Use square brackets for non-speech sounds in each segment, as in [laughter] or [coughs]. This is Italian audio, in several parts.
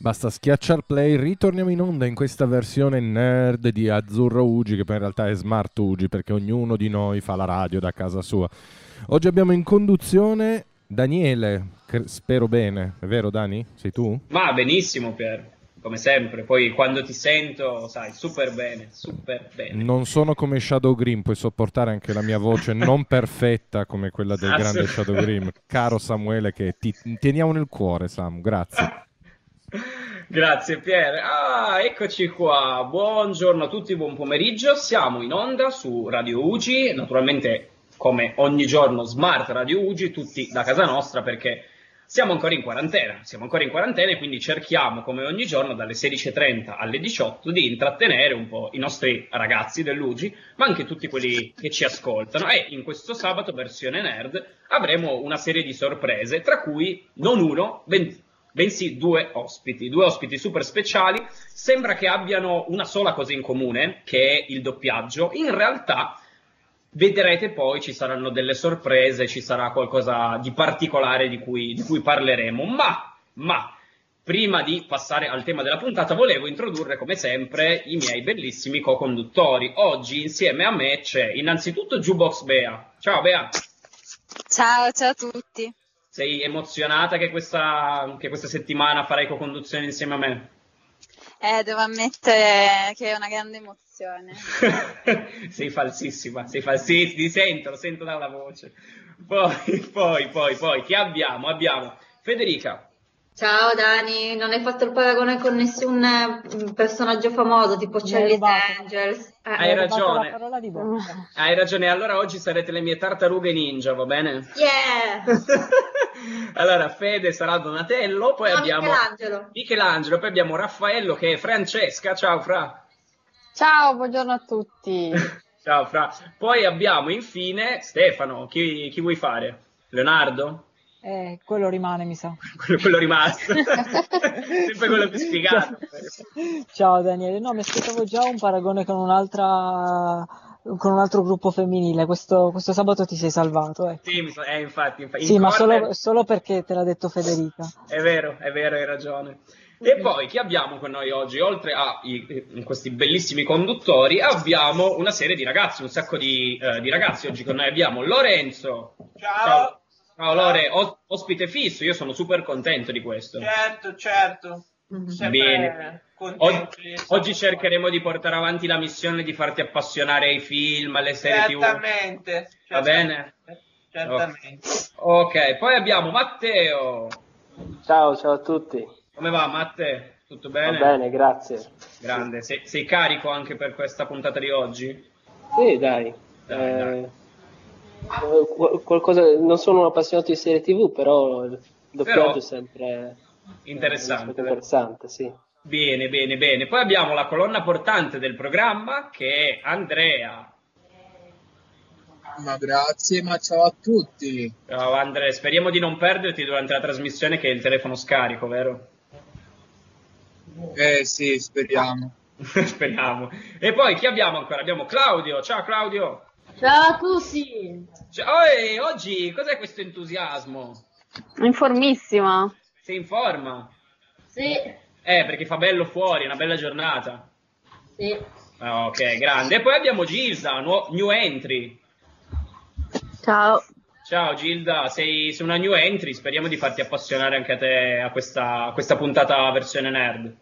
Basta schiacciar play, ritorniamo in onda in questa versione nerd di Azzurro Ugi, che poi in realtà è Smart Ugi, perché ognuno di noi fa la radio da casa sua. Oggi abbiamo in conduzione Daniele, che spero bene, è vero Dani? Sei tu? Ma benissimo Pier, come sempre, poi quando ti sento, sai, super bene, super bene. Non sono come Shadow Green, puoi sopportare anche la mia voce [laughs] non perfetta come quella del grande Shadow Green. Caro Samuele, che ti teniamo nel cuore, Sam, grazie. Grazie Pier. Ah, eccoci qua. Buongiorno a tutti, buon pomeriggio. Siamo in onda su Radio Ugi, naturalmente come ogni giorno Smart Radio Ugi, tutti da casa nostra perché siamo ancora in quarantena. Siamo ancora in quarantena e quindi cerchiamo come ogni giorno dalle 16.30 alle 18 di intrattenere un po' i nostri ragazzi dell'Ugi, ma anche tutti quelli che ci ascoltano. E in questo sabato versione nerd avremo una serie di sorprese, tra cui non uno, ben bensì due ospiti, due ospiti super speciali. Sembra che abbiano una sola cosa in comune, che è il doppiaggio. In realtà vedrete poi ci saranno delle sorprese, ci sarà qualcosa di particolare di cui, di cui parleremo. Ma, ma, prima di passare al tema della puntata, volevo introdurre come sempre i miei bellissimi co-conduttori. Oggi insieme a me c'è innanzitutto Jukebox Bea. Ciao Bea. Ciao, ciao a tutti. Sei emozionata che questa, che questa settimana farai co-conduzione insieme a me? Eh, devo ammettere che è una grande emozione. [laughs] sei falsissima, sei falsissima, ti sento, lo sento dalla voce. Poi, poi, poi, poi, chi abbiamo? Abbiamo Federica. Ciao Dani, non hai fatto il paragone con nessun eh, personaggio famoso tipo Charlie Angels. Eh, hai ragione. [laughs] Hai ragione, allora oggi sarete le mie tartarughe ninja, va bene? Yeah! [laughs] allora Fede sarà Donatello, poi no, abbiamo Michelangelo. Michelangelo, poi abbiamo Raffaello che è Francesca. Ciao Fra. Ciao, buongiorno a tutti. [laughs] Ciao Fra. Poi abbiamo infine Stefano, chi, chi vuoi fare? Leonardo? Eh, quello rimane, mi sa. [laughs] quello, quello rimasto. [laughs] Sempre quello più spiegato. Ciao Daniele, no, mi aspettavo già un paragone con un'altra con un altro gruppo femminile. Questo, questo sabato ti sei salvato. Eh. Sì, eh, infatti. infatti. Sì, ma solo, solo, perché te l'ha detto Federica. È vero, è vero, hai ragione. E poi chi abbiamo con noi oggi? Oltre a i, questi bellissimi conduttori, abbiamo una serie di ragazzi, un sacco di, uh, di ragazzi. Oggi con noi abbiamo Lorenzo. Ciao. Ciao. Ciao Lore, ospite fisso, io sono super contento di questo. Certo, certo. Sempre Bene. Oggi, oggi, cercheremo di portare avanti la missione di farti appassionare ai film, alle serie certamente, TV. Va bene? Certamente. Ok, poi abbiamo Matteo. Ciao, ciao a tutti. Come va Matteo? Tutto bene? Va bene, grazie. Grande, sei, sei, carico anche per questa puntata di oggi? Sì, dai. dai, eh... dai qualcosa, non sono un appassionato di serie tv, però il doppiaggio però, è sempre interessante. interessante sì. Bene, bene, bene. Poi abbiamo la colonna portante del programma che è Andrea. Ma grazie, ma ciao a tutti. Ciao Andrea, speriamo di non perderti durante la trasmissione che è il telefono scarico, vero? Eh sì, speriamo. [laughs] speriamo. E poi chi abbiamo ancora? Abbiamo Claudio. Ciao Claudio. Ciao a tutti! Cioè, oh, oggi cos'è questo entusiasmo? Informissima. Sei in forma? Sì. Eh, perché fa bello fuori, è una bella giornata. Sì. Ok, grande. E poi abbiamo Gilda, nu- new entry. Ciao. Ciao Gilda, sei, sei, una new entry, speriamo di farti appassionare anche a te a questa, a questa puntata versione nerd.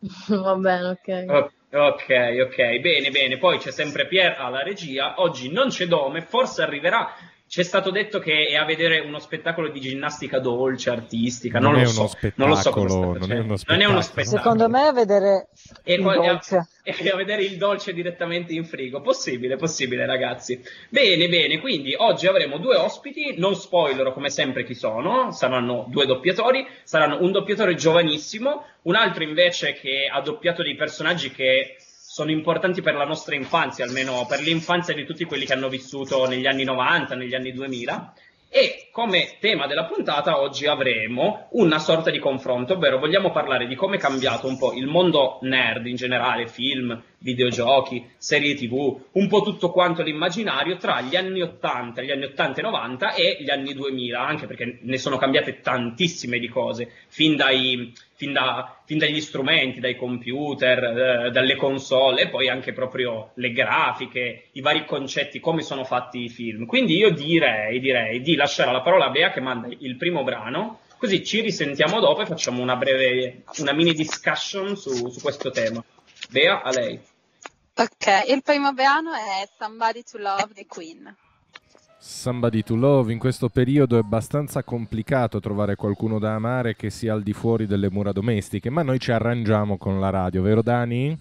[laughs] Va bene, ok. okay. Ok, ok, bene, bene. Poi c'è sempre Pier alla regia. Oggi non c'è Dome, forse arriverà Ci è stato detto che è a vedere uno spettacolo di ginnastica dolce, artistica, non, Non è lo uno so, non lo so cosa spettacolo, sta non è facendo. uno Non è uno spettacolo. Secondo me a vedere E il poi a, dolce. [laughs] e a vedere il dolce direttamente in frigo. Possibile, possibile, ragazzi. Bene, bene. Quindi oggi avremo due ospiti. Non spoilerò come sempre chi sono. Saranno due doppiatori. Saranno un doppiatore giovanissimo, un altro invece che ha doppiato dei personaggi che sono importanti per la nostra infanzia, almeno per l'infanzia di tutti quelli che hanno vissuto negli anni 90, negli anni 2000. E come tema della puntata oggi avremo una sorta di confronto, ovvero vogliamo parlare di come è cambiato un po' il mondo nerd in generale, film, videogiochi, serie tv, un po' tutto quanto l'immaginario tra gli anni 80, gli anni 80 e 90 e gli anni 2000, anche perché ne sono cambiate tantissime di cose, fin, dai, fin, da- fin dagli strumenti, dai computer, eh, dalle console e poi anche proprio le grafiche, i vari concetti, come sono fatti i film. Quindi io direi, direi di lasciare la parola a Bea che manda il primo brano, così ci risentiamo dopo e facciamo una breve, una mini discussion su, su questo tema. Bea, a lei. Ok, il primo brano è Somebody to Love di Queen. Somebody to Love, in questo periodo è abbastanza complicato trovare qualcuno da amare che sia al di fuori delle mura domestiche, ma noi ci arrangiamo con la radio, vero Dani?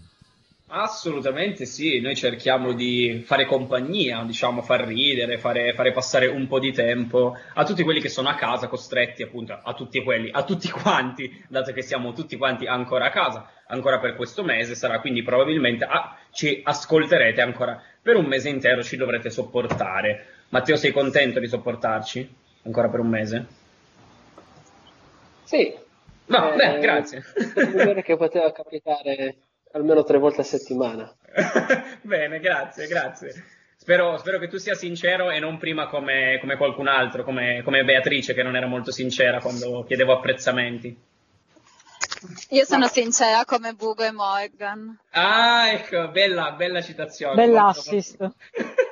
Assolutamente sì, noi cerchiamo di fare compagnia, diciamo, far ridere, fare, fare passare un po' di tempo a tutti quelli che sono a casa, costretti appunto a tutti quelli, a tutti quanti, dato che siamo tutti quanti ancora a casa, ancora per questo mese sarà, quindi probabilmente ah, ci ascolterete ancora per un mese intero, ci dovrete sopportare. Matteo, sei contento di sopportarci? Ancora per un mese? Sì. No, Eh, beh, grazie. [laughs] Devo dire che poteva capitare almeno tre volte a settimana. [laughs] Bene, grazie, grazie. Spero, spero che tu sia sincero e non prima come, come qualcun altro, come, come Beatrice che non era molto sincera quando chiedevo apprezzamenti. Io sono sincera come Bugo e Morgan. Ah, ecco, bella, bella citazione. Bell'assist. [laughs]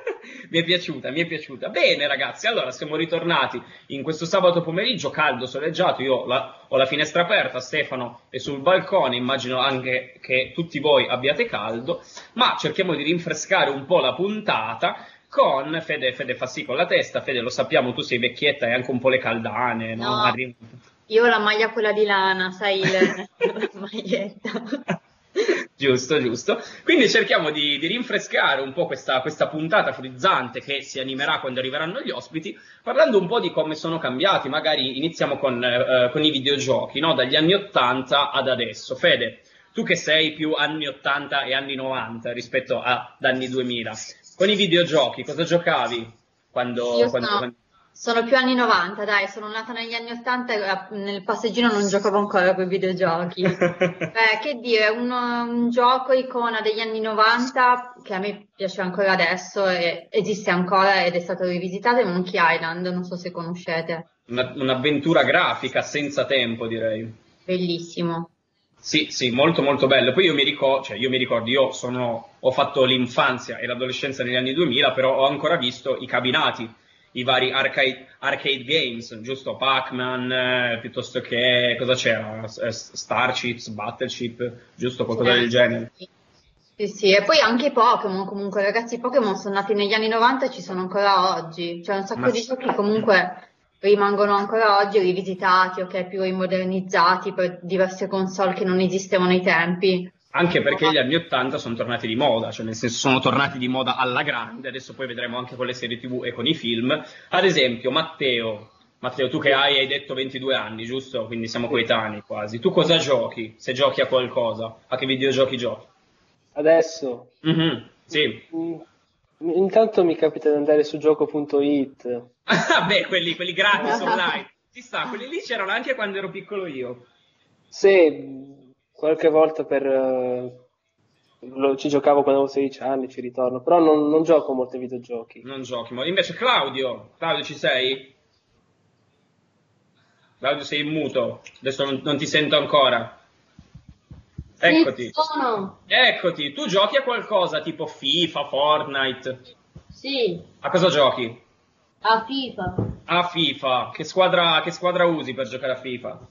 mi è piaciuta, mi è piaciuta. Bene, ragazzi, allora siamo ritornati in questo sabato pomeriggio caldo, soleggiato. Io la- ho la finestra aperta, Stefano è sul balcone. Immagino anche che tutti voi abbiate caldo, ma cerchiamo di rinfrescare un po' la puntata. Con Fede, Fede fa sì con la testa, Fede lo sappiamo, tu sei vecchietta e anche un po' le caldane, no? No. Io ho la maglia quella di lana, sai, il- [laughs] la maglietta. [laughs] [laughs] Giusto, giusto. Quindi cerchiamo di, di rinfrescare un po' questa, questa puntata frizzante che si animerà quando arriveranno gli ospiti, parlando un po' di come sono cambiati. Magari iniziamo con, eh, con i videogiochi, no? dagli anni 80 ad adesso. Fede, tu che sei più anni 80 e anni 90 rispetto ad anni 2000, con i videogiochi cosa giocavi quando... Io quando- sono- quando- Sono più anni 90, dai, sono nata negli anni 80 e eh, nel passeggino non giocavo ancora con i videogiochi. Beh, [laughs] che dire, un, un gioco icona degli anni 90 che a me piace ancora adesso e esiste ancora ed è stato rivisitato è Monkey Island, non so se conoscete, una- un'avventura grafica senza tempo, direi. bellissimo. Sì, sì, molto molto bello. Poi io mi ricordo, cioè io mi ricordo, io sono, ho fatto l'infanzia e l'adolescenza negli anni 2000, però ho ancora visto i cabinati, i vari arcade, arcade games, giusto? Pac-Man, eh, piuttosto che, cosa c'era? S- Starships, Battleship, giusto? Qualcosa Sì. del genere. Sì, sì, e poi anche i Pokémon, comunque, ragazzi, i Pokémon sono nati negli anni 90 e ci sono ancora oggi. Cioè, un sacco Ma di sì. giochi comunque rimangono ancora oggi rivisitati, ok, più rimodernizzati per diverse console che non esistevano ai tempi. Anche perché gli anni 80 sono tornati di moda, cioè nel senso sono tornati di moda alla grande, adesso poi vedremo anche con le serie tv e con i film. Ad esempio, Matteo, Matteo, tu che hai, hai detto 22 anni, giusto? Quindi siamo coetanei quasi. Tu cosa giochi? Se giochi a qualcosa? A che videogiochi giochi? Adesso, Mhm, sì. mm, intanto mi capita di andare su gioco.it. Ah, beh, quelli, quelli gratis [laughs] online. Ci sta, quelli lì c'erano anche quando ero piccolo io. Se qualche volta per, eh, lo- ci giocavo quando avevo 16 anni, ci ritorno, però non, non gioco molti videogiochi. Non giochi, ma invece Claudio, Claudio ci sei? Claudio sei in muto, adesso non, non ti sento ancora. Eccoti. Sì, sono. Eccoti, tu giochi a qualcosa tipo FIFA, Fortnite? Sì, A cosa giochi? a FIFA. A FIFA. Che squadra, che squadra usi per giocare a FIFA?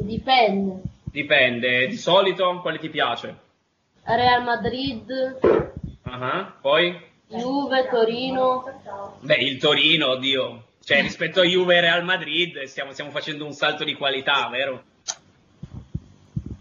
Dipende. Dipende, di solito quale ti piace? Real Madrid, Ah, Poi? Juve, Torino. Beh, il Torino, oddio. Cioè, rispetto a Juve e Real Madrid stiamo, stiamo facendo un salto di qualità, vero?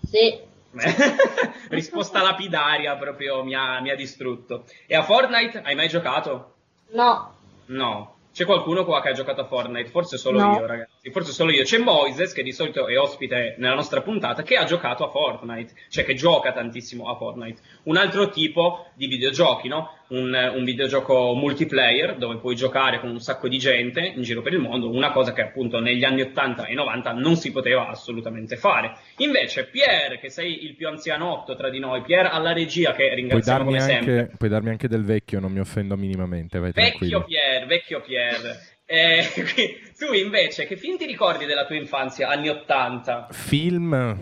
Sì. [laughs] Risposta lapidaria proprio mi ha, mi ha distrutto. E a Fortnite hai mai giocato? No. No. C'è qualcuno qua che ha giocato a Fortnite? Forse solo No. io, ragazzi. Forse solo io. C'è Moises, che di solito è ospite nella nostra puntata, che ha giocato a Fortnite. Cioè, che gioca tantissimo a Fortnite. Un altro tipo di videogiochi, no? Un, un videogioco multiplayer, dove puoi giocare con un sacco di gente in giro per il mondo. Una cosa che appunto negli anni 80 e 90 non si poteva assolutamente fare. Invece, Pier, che sei il più anzianotto tra di noi, Pier alla regia, che Puoi ringraziamo darmi, come sempre. anche, puoi darmi anche del vecchio, non mi offendo minimamente, vai Vecchio tranquillo. Pier, vecchio Pier. Eh, [laughs] tu invece, che film ti ricordi della tua infanzia, anni 80? Film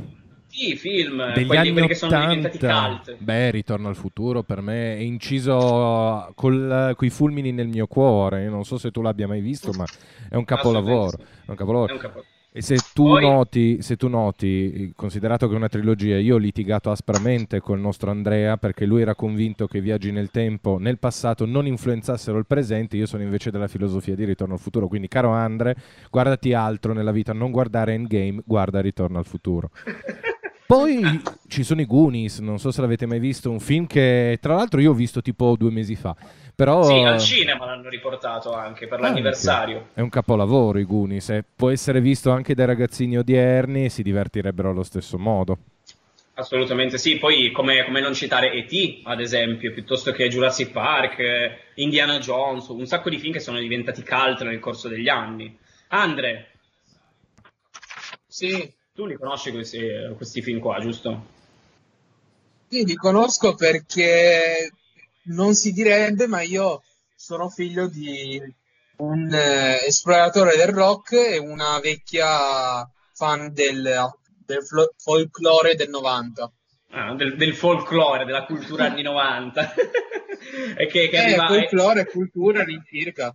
Sì, film, degli quelli, anni quelli che sono diventati 80. cult. Beh, Ritorno al futuro per me è inciso col, coi fulmini nel mio cuore. Non so se tu l'abbia mai visto, ma è un capolavoro. È un capolavoro. È un capo- E se tu, Poi- noti, se tu noti, considerato che è una trilogia, io ho litigato aspramente col nostro Andrea perché lui era convinto che i viaggi nel tempo, nel passato, non influenzassero il presente. Io sono invece della filosofia di Ritorno al futuro. Quindi, caro Andre, guardati altro nella vita, non guardare Endgame, guarda Ritorno al futuro. [laughs] Poi ci sono i Goonies, non so se l'avete mai visto, un film che tra l'altro io ho visto tipo due mesi fa, però Sì, al cinema l'hanno riportato anche per Anche. l'anniversario. È un capolavoro i Goonies, e può essere visto anche dai ragazzini odierni e si divertirebbero allo stesso modo. Assolutamente sì, poi come, come non citare E.T. ad esempio, piuttosto che Jurassic Park, eh, Indiana Jones, un sacco di film che sono diventati cult nel corso degli anni. Andre, Sì, tu li conosci questi, questi film qua, giusto? sì, li conosco perché non si direbbe, ma io sono figlio di un eh, esploratore del rock e una vecchia fan del, del flo- folklore del 90. Ah, del, del folklore, della cultura anni 90. [laughs] e che, che Eh, arriva... folklore e cultura all'incirca.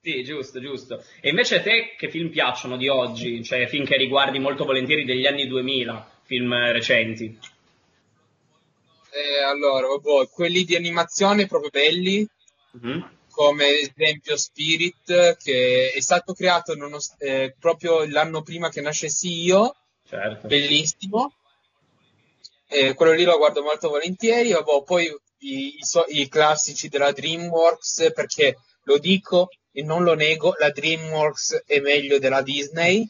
Sì, giusto, giusto. E invece a te che film piacciono di oggi? Cioè film che riguardi molto volentieri degli anni 2000, film recenti? Eh, allora, vabbè, quelli di animazione proprio belli, Mhm. come ad esempio Spirit, che è stato creato nonost- eh, proprio l'anno prima che nascessi io, Certo. bellissimo. Eh, quello lì lo guardo molto volentieri. Vabbè, poi i, i so- i classici della DreamWorks, perché lo dico e non lo nego, la DreamWorks è meglio della Disney.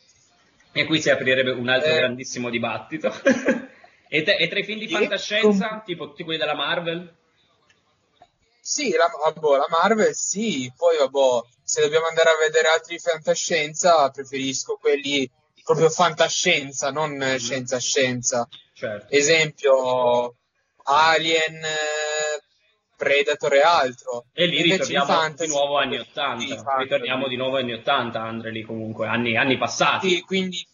E qui si aprirebbe un altro Eh. grandissimo dibattito. [laughs] e, te- e tra i film di fantascienza, tipo tutti quelli della Marvel? Sì, la, vabbè, la Marvel sì, poi vabbè, se dobbiamo andare a vedere altri fantascienza, preferisco quelli proprio fantascienza, non eh, scienza scienza. Certo. Esempio, Alien, Predator e altro. E lì Invece in ritorniamo fantasy- di nuovo anni 80. Sì, ritorniamo di nuovo anni 80, Andre, lì comunque, anni, anni passati. Sì, quindi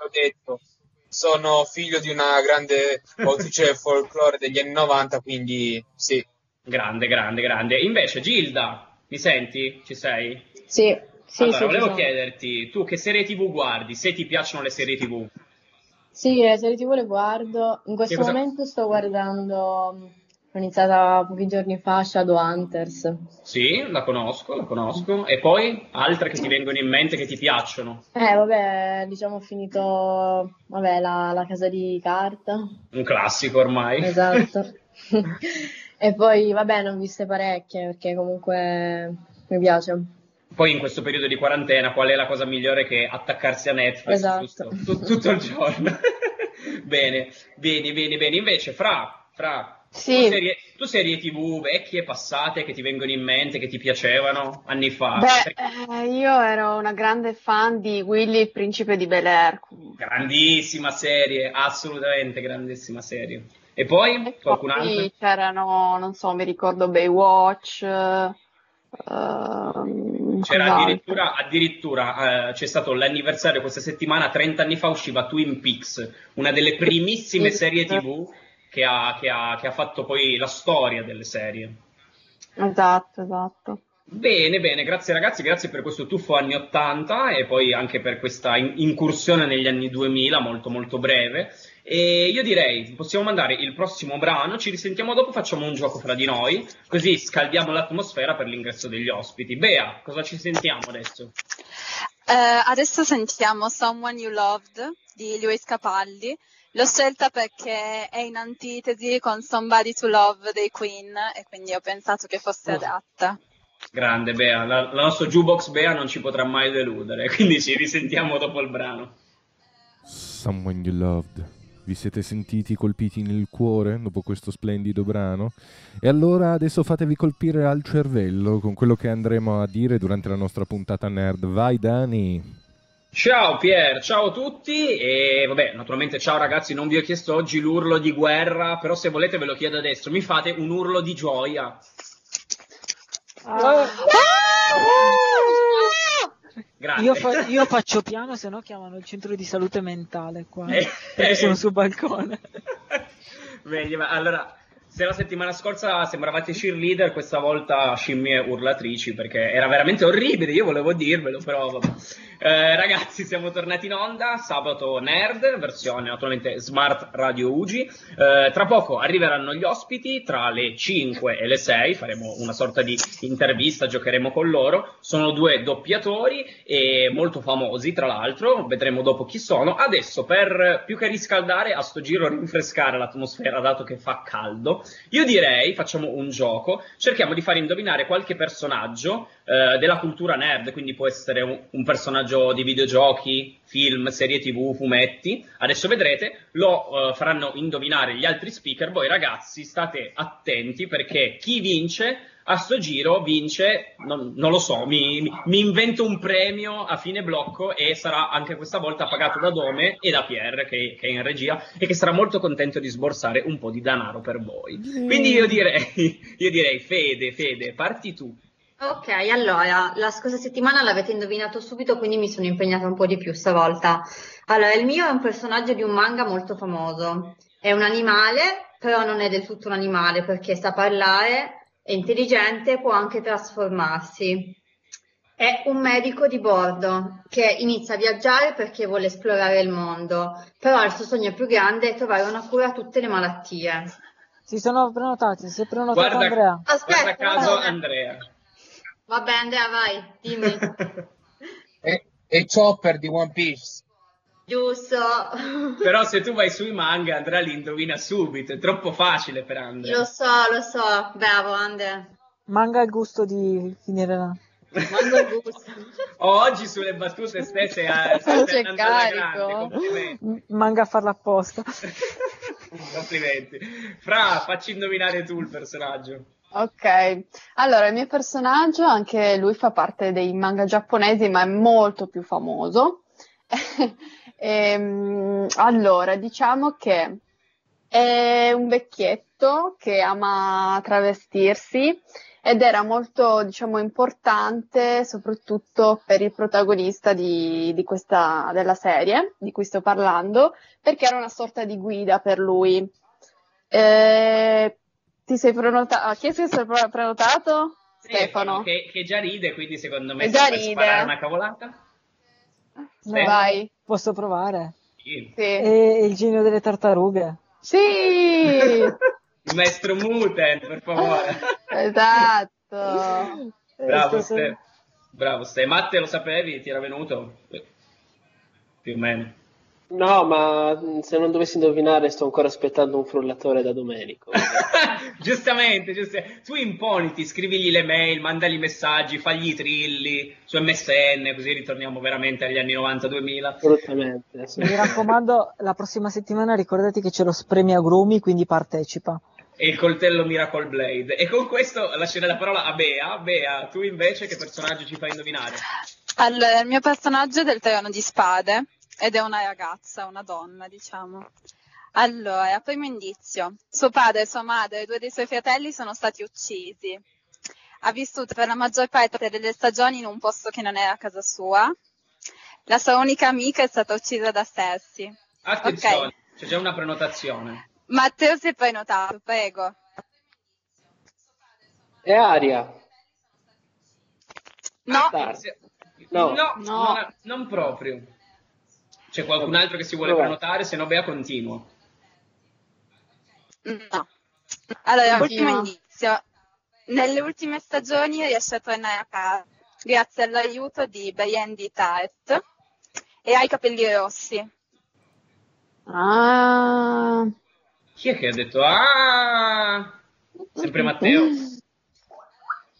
ho detto, sono figlio di una grande autrice del folklore degli anni 90, quindi sì. Grande, grande, grande. Invece, Gilda, mi senti? Ci sei? Sì, sì, allora, sì, volevo chiederti, tu che serie TV guardi? Se ti piacciono le serie TV? Sì, le serie TV le guardo. In questo momento sto guardando, mh, ho iniziata pochi giorni fa, Shadowhunters. Sì, la conosco, la conosco. E poi altre che ti vengono in mente che ti piacciono? Eh, vabbè, diciamo ho finito, vabbè, la, la casa di carta. Un classico ormai. Esatto. [laughs] [laughs] E poi, vabbè, ne ho viste parecchie perché comunque mi piace. Poi in questo periodo di quarantena, qual è la cosa migliore che attaccarsi a Netflix Esatto. giusto? Tu- tutto il giorno? [laughs] bene, bene, bene, bene. Invece, Fra, Fra, Sì. tu, serie, tu serie TV vecchie passate che ti vengono in mente, che ti piacevano anni fa? Beh, eh, io ero una grande fan di Willy, il principe di Bel Air. Grandissima serie, assolutamente grandissima serie. E poi E qualcun altro? c'erano, non so, mi ricordo Baywatch. ehm, C'era addirittura, addirittura eh, c'è stato l'anniversario questa settimana, 30 anni fa usciva Twin Peaks, una delle primissime serie TV che ha, che ha- che ha fatto poi la storia delle serie. Esatto, esatto. Bene, bene, grazie ragazzi, grazie per questo tuffo anni 80 e poi anche per questa in- incursione negli anni 2000 molto molto breve. E io direi, possiamo mandare il prossimo brano, ci risentiamo dopo, facciamo un gioco fra di noi, così scaldiamo l'atmosfera per l'ingresso degli ospiti. Bea, cosa ci sentiamo adesso? Eh, adesso sentiamo Someone You Loved di Lewis Capaldi. L'ho scelta perché è in antitesi con Somebody to Love dei Queen e quindi ho pensato che fosse adatta. Grande Bea, la, la nostra jukebox Bea non ci potrà mai deludere, [laughs] quindi ci risentiamo dopo il brano. Someone You Loved. Vi siete sentiti colpiti nel cuore dopo questo splendido brano? E allora adesso fatevi colpire al cervello con quello che andremo a dire durante la nostra puntata nerd. Vai Dani! Ciao Pier, ciao a tutti e vabbè, naturalmente ciao ragazzi, non vi ho chiesto oggi l'urlo di guerra, però se volete ve lo chiedo adesso, mi fate un urlo di gioia. Grazie. Io, fa- io faccio piano, se no chiamano il centro di salute mentale qua. Eh, perché eh. sono sul balcone. [laughs] Meglio, ma allora, se la settimana scorsa sembravate cheerleader, questa volta scimmie urlatrici, perché era veramente orribile, io volevo dirvelo, però vabbè. Eh, ragazzi, siamo tornati in onda, sabato nerd, versione naturalmente Smart Radio Ugi. Eh, tra poco arriveranno gli ospiti, tra le 5 e le 6 faremo una sorta di intervista, giocheremo con loro. Sono due doppiatori e molto famosi, tra l'altro, vedremo dopo chi sono. Adesso, per più che riscaldare, a sto giro rinfrescare l'atmosfera, dato che fa caldo, io direi, facciamo un gioco, cerchiamo di far indovinare qualche personaggio eh, della cultura nerd, quindi può essere un, un personaggio di videogiochi, film, serie tv, fumetti. Adesso vedrete, lo eh, faranno indovinare gli altri speaker. Voi ragazzi state attenti perché chi vince a sto giro vince, non, non lo so, mi, mi- mi invento un premio a fine blocco e sarà anche questa volta pagato da Dome e da Pierre che, che è in regia e che sarà molto contento di sborsare un po' di denaro per voi. Quindi io direi, [laughs] io direi Fede, Fede, parti tu. Ok, allora, la scorsa settimana l'avete indovinato subito, quindi mi sono impegnata un po' di più stavolta. Allora, il mio è un personaggio di un manga molto famoso. È un animale, però non è del tutto un animale perché sa parlare, è intelligente, può anche trasformarsi. È un medico di bordo che inizia a viaggiare perché vuole esplorare il mondo, però il suo sogno più grande è trovare una cura a tutte le malattie. Si sono prenotati, si è prenotato Guarda, Andrea. guarda Aspetta, caso guarda. Andrea. Vabbè, Andrea, vai, dimmi. [laughs] E, e Chopper di One Piece. Giusto. [laughs] Però se tu vai sui manga Andrea li indovina subito, è troppo facile per Andrea. Lo so, lo so, bravo Andrea. Manga il gusto di finire la... Mando il gusto. [laughs] Oggi sulle battute stesse a C'è carico. grande, Manga a farla apposta. complimenti. Fra, facci indovinare tu il personaggio. Ok, allora il mio personaggio, anche lui fa parte dei manga giapponesi, ma è molto più famoso. [laughs] Ehm, allora, diciamo che è un vecchietto che ama travestirsi ed era molto, diciamo, importante soprattutto per il protagonista di, di questa, della serie di cui sto parlando, perché era una sorta di guida per lui. Eh, ti sei prenotato? Chi è che si è pre- prenotato? Stefano. Che, che già ride, quindi secondo me se già puoi ride. sparare una cavolata. No, Vai. Posso provare? Sì. Sì. E il genio delle tartarughe. Sì, Il maestro Muten, per favore. [laughs] esatto. Bravo, Eh, Ste. Bravo, Ste. Matte, lo sapevi? Ti era venuto? Più o meno. No, ma se non dovessi indovinare sto ancora aspettando un frullatore da Domenico. [laughs] giustamente, giustamente. Tu imponiti, scrivigli le mail, mandagli messaggi, fagli i trilli su MSN, così ritorniamo veramente agli anni 90-2000. Assolutamente. sì. Mi raccomando, la prossima settimana ricordati che c'è lo spremi agrumi, quindi partecipa. E il coltello Miracle Blade. E con questo lascerei la parola a Bea. Bea, tu invece che personaggio ci fai indovinare? Allora, il mio personaggio è del Trono di Spade ed è una ragazza, una donna, diciamo. Allora, primo indizio. Suo padre, sua madre e due dei suoi fratelli sono stati uccisi. Ha vissuto per la maggior parte delle stagioni in un posto che non era casa sua. La sua unica amica è stata uccisa da Cersei. Attenzione, Ok. c'è già una prenotazione. Matteo si è prenotato, prego. E Aria. No. No, No. non, non proprio. C'è qualcun altro che si vuole Dov'è? prenotare? Se no, Bea, continuo. No. Allora, Continua. ultimo indizio. Nelle ultime stagioni riesce a tornare a casa grazie all'aiuto di Brienne Tart e ha i capelli rossi. Ah. Chi è che ha detto? Ah! Sempre Matteo.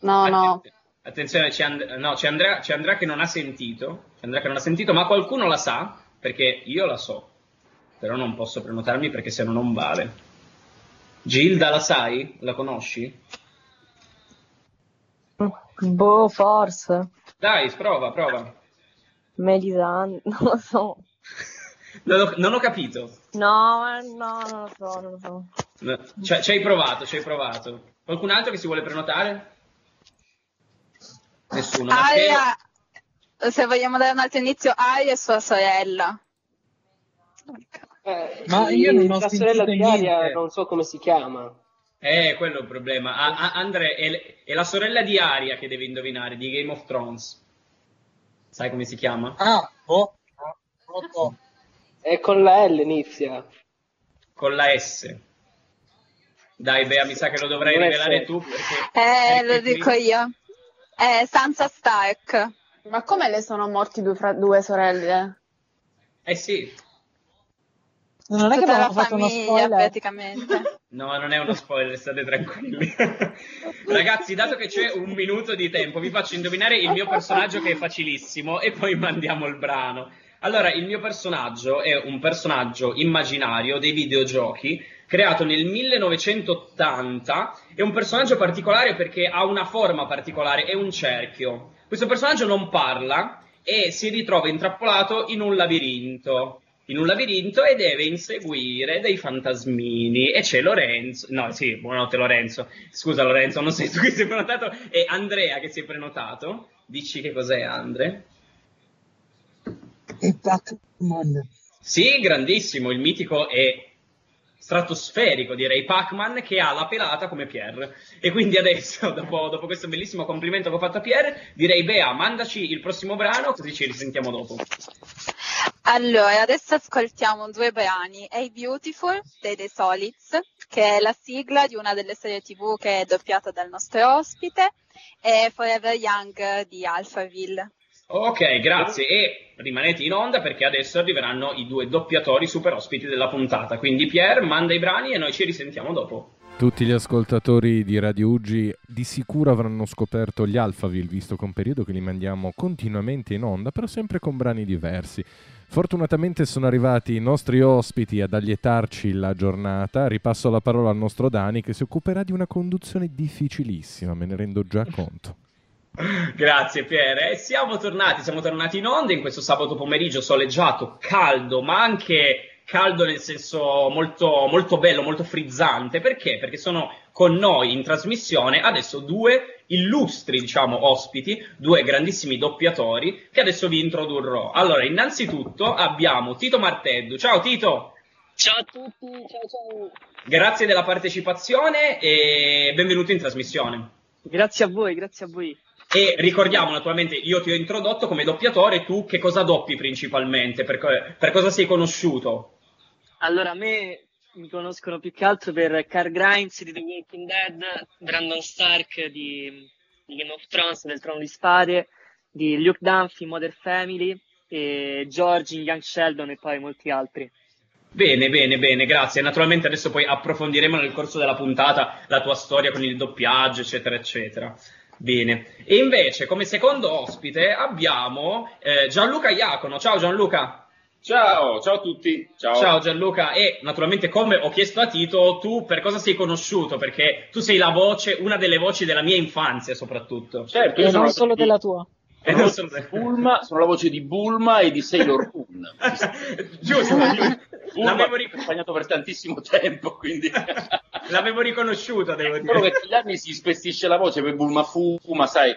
No, no. Attenzione, c'è, And- no, c'è Andrea, c'è Andrea che non ha sentito. C'è Andrea che non ha sentito, ma qualcuno la sa? Perché io la so. Però non posso prenotarmi perché se no non vale. Gilda, la sai? La conosci? Boh, forse. Dai, prova, prova. Melisandre, non lo so. Non ho, non ho capito. No, no, non lo so, non lo so. No, Cioè, ci hai provato, ci hai provato. Qualcun altro che si vuole prenotare? Nessuno. Matteo? Se vogliamo dare un altro indizio, Aria è sua sorella. Eh, Ma io non ho la sorella di Aria non so come si chiama. Eh, quello è il problema. Ah, ah, Andre, è, è la sorella di Aria che deve indovinare, di Game of Thrones. Sai come si chiama? Ah, oh, oh, oh. È con la L inizia. Con la S. Dai, Bea, mi sa che lo dovrai Non è rivelare tu perché... Eh, lo perché qui- dico io. È Sansa Stark. Ma come le sono morti due, fra- due sorelle? Eh sì. Non è che Tutta abbiamo la fatto uno famiglia, spoiler. praticamente. No, non è uno spoiler, state tranquilli. [laughs] Ragazzi, dato che c'è un minuto di tempo, vi faccio indovinare il mio personaggio che è facilissimo e poi mandiamo il brano. Allora, il mio personaggio è un personaggio immaginario dei videogiochi creato nel 1980. È un personaggio particolare perché ha una forma particolare, è un cerchio. Questo personaggio non parla e si ritrova intrappolato in un labirinto. In un labirinto e deve inseguire dei fantasmini. E c'è Lorenzo. No, sì, buonanotte Lorenzo. Scusa Lorenzo, non sei tu che è prenotato, è Andrea che si è prenotato. Dici che cos'è Andre? E Pac-Man. Sì, grandissimo, il mitico e stratosferico, direi, Pac-Man che ha la pelata come Pierre. E quindi adesso, [laughs] dopo, dopo questo bellissimo complimento che ho fatto a Pierre, direi Bea, mandaci il prossimo brano, così ci risentiamo dopo. Allora, adesso ascoltiamo due brani. Hey Beautiful dei The Solids, che è la sigla di una delle serie tv che è doppiata dal nostro ospite, e Forever Young di Alphaville. Ok, grazie. E rimanete in onda perché adesso arriveranno i due doppiatori super ospiti della puntata. Quindi Pierre, manda i brani e noi ci risentiamo dopo. Tutti gli ascoltatori di Radio Uggi di sicuro avranno scoperto gli Alphaville, visto che è un periodo che li mandiamo continuamente in onda, però sempre con brani diversi. Fortunatamente sono arrivati i nostri ospiti ad allietarci la giornata. Ripasso la parola al nostro Dani che si occuperà di una conduzione difficilissima, me ne rendo già conto. Grazie Pierre. E siamo tornati, siamo tornati in onda in questo sabato pomeriggio soleggiato, caldo, ma anche caldo nel senso molto, molto bello, molto frizzante. Perché? Perché sono con noi in trasmissione adesso due illustri, diciamo, ospiti, due grandissimi doppiatori che adesso vi introdurrò. Allora, innanzitutto abbiamo Tito Marteddu. Ciao Tito! Ciao a tutti, ciao ciao. Grazie della partecipazione e benvenuto in trasmissione. Grazie a voi, grazie a voi. E ricordiamo naturalmente, io ti ho introdotto come doppiatore, tu che cosa doppi principalmente? Per, per cosa sei conosciuto? Allora, a me mi conoscono più che altro per Carl Grimes di The Walking Dead, Brandon Stark di, di Game of Thrones, del Trono di Spade, di Luke Dunphy, Mother Family, e George in Young Sheldon e poi molti altri. Bene, bene, bene, grazie. Naturalmente adesso poi approfondiremo nel corso della puntata la tua storia con il doppiaggio, eccetera, eccetera. Bene. E invece, come secondo ospite, abbiamo eh, Gianluca Iacono. Ciao Gianluca. Ciao, ciao a tutti. Ciao. Ciao Gianluca. E naturalmente, come ho chiesto a Tito, tu per cosa sei conosciuto? Perché tu sei la voce, una delle voci della mia infanzia, soprattutto. Certo, E non solo della tua. Solo de- Bulma, sono la voce di Bulma e di Sailor Moon. Giusto, Bulma l'avevo, ha accompagnato per tantissimo tempo, quindi... l'avevo riconosciuta, devo Solo dire. che con gli anni si spessisce la voce, poi Bulma fuma, sai.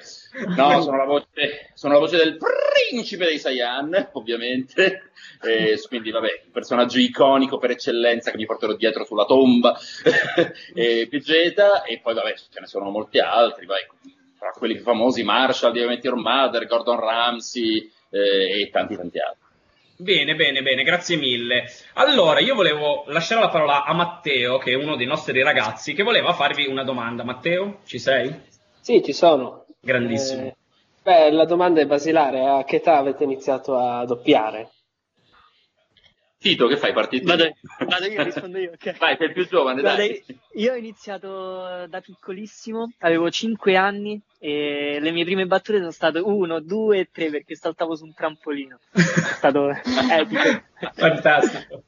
No, sono la voce, sono la voce del principe dei Saiyan, ovviamente. E quindi, vabbè, un personaggio iconico per eccellenza che mi porterò dietro sulla tomba. [laughs] e Vegeta, e poi, vabbè, ce ne sono molti altri, vai. Tra quelli più famosi, Marshall Event Your Mother, Gordon Ramsay eh, e tanti tanti altri. Bene, bene, bene, grazie mille. Allora, io volevo lasciare la parola a Matteo, che è uno dei nostri ragazzi, che voleva farvi una domanda. Matteo, ci sei? Sì, ci sono. Grandissimo. Eh, beh, la domanda è basilare. A che età avete iniziato a doppiare? Tito, che fai? Partito? Vado, vado io, [laughs] rispondo io. ok. Vai, sei il più giovane, Guarda, dai. io ho iniziato da piccolissimo, avevo 5 anni e le mie prime battute sono state 1, 2 e 3 perché saltavo su un trampolino. È stato [laughs] epico. Fantastico.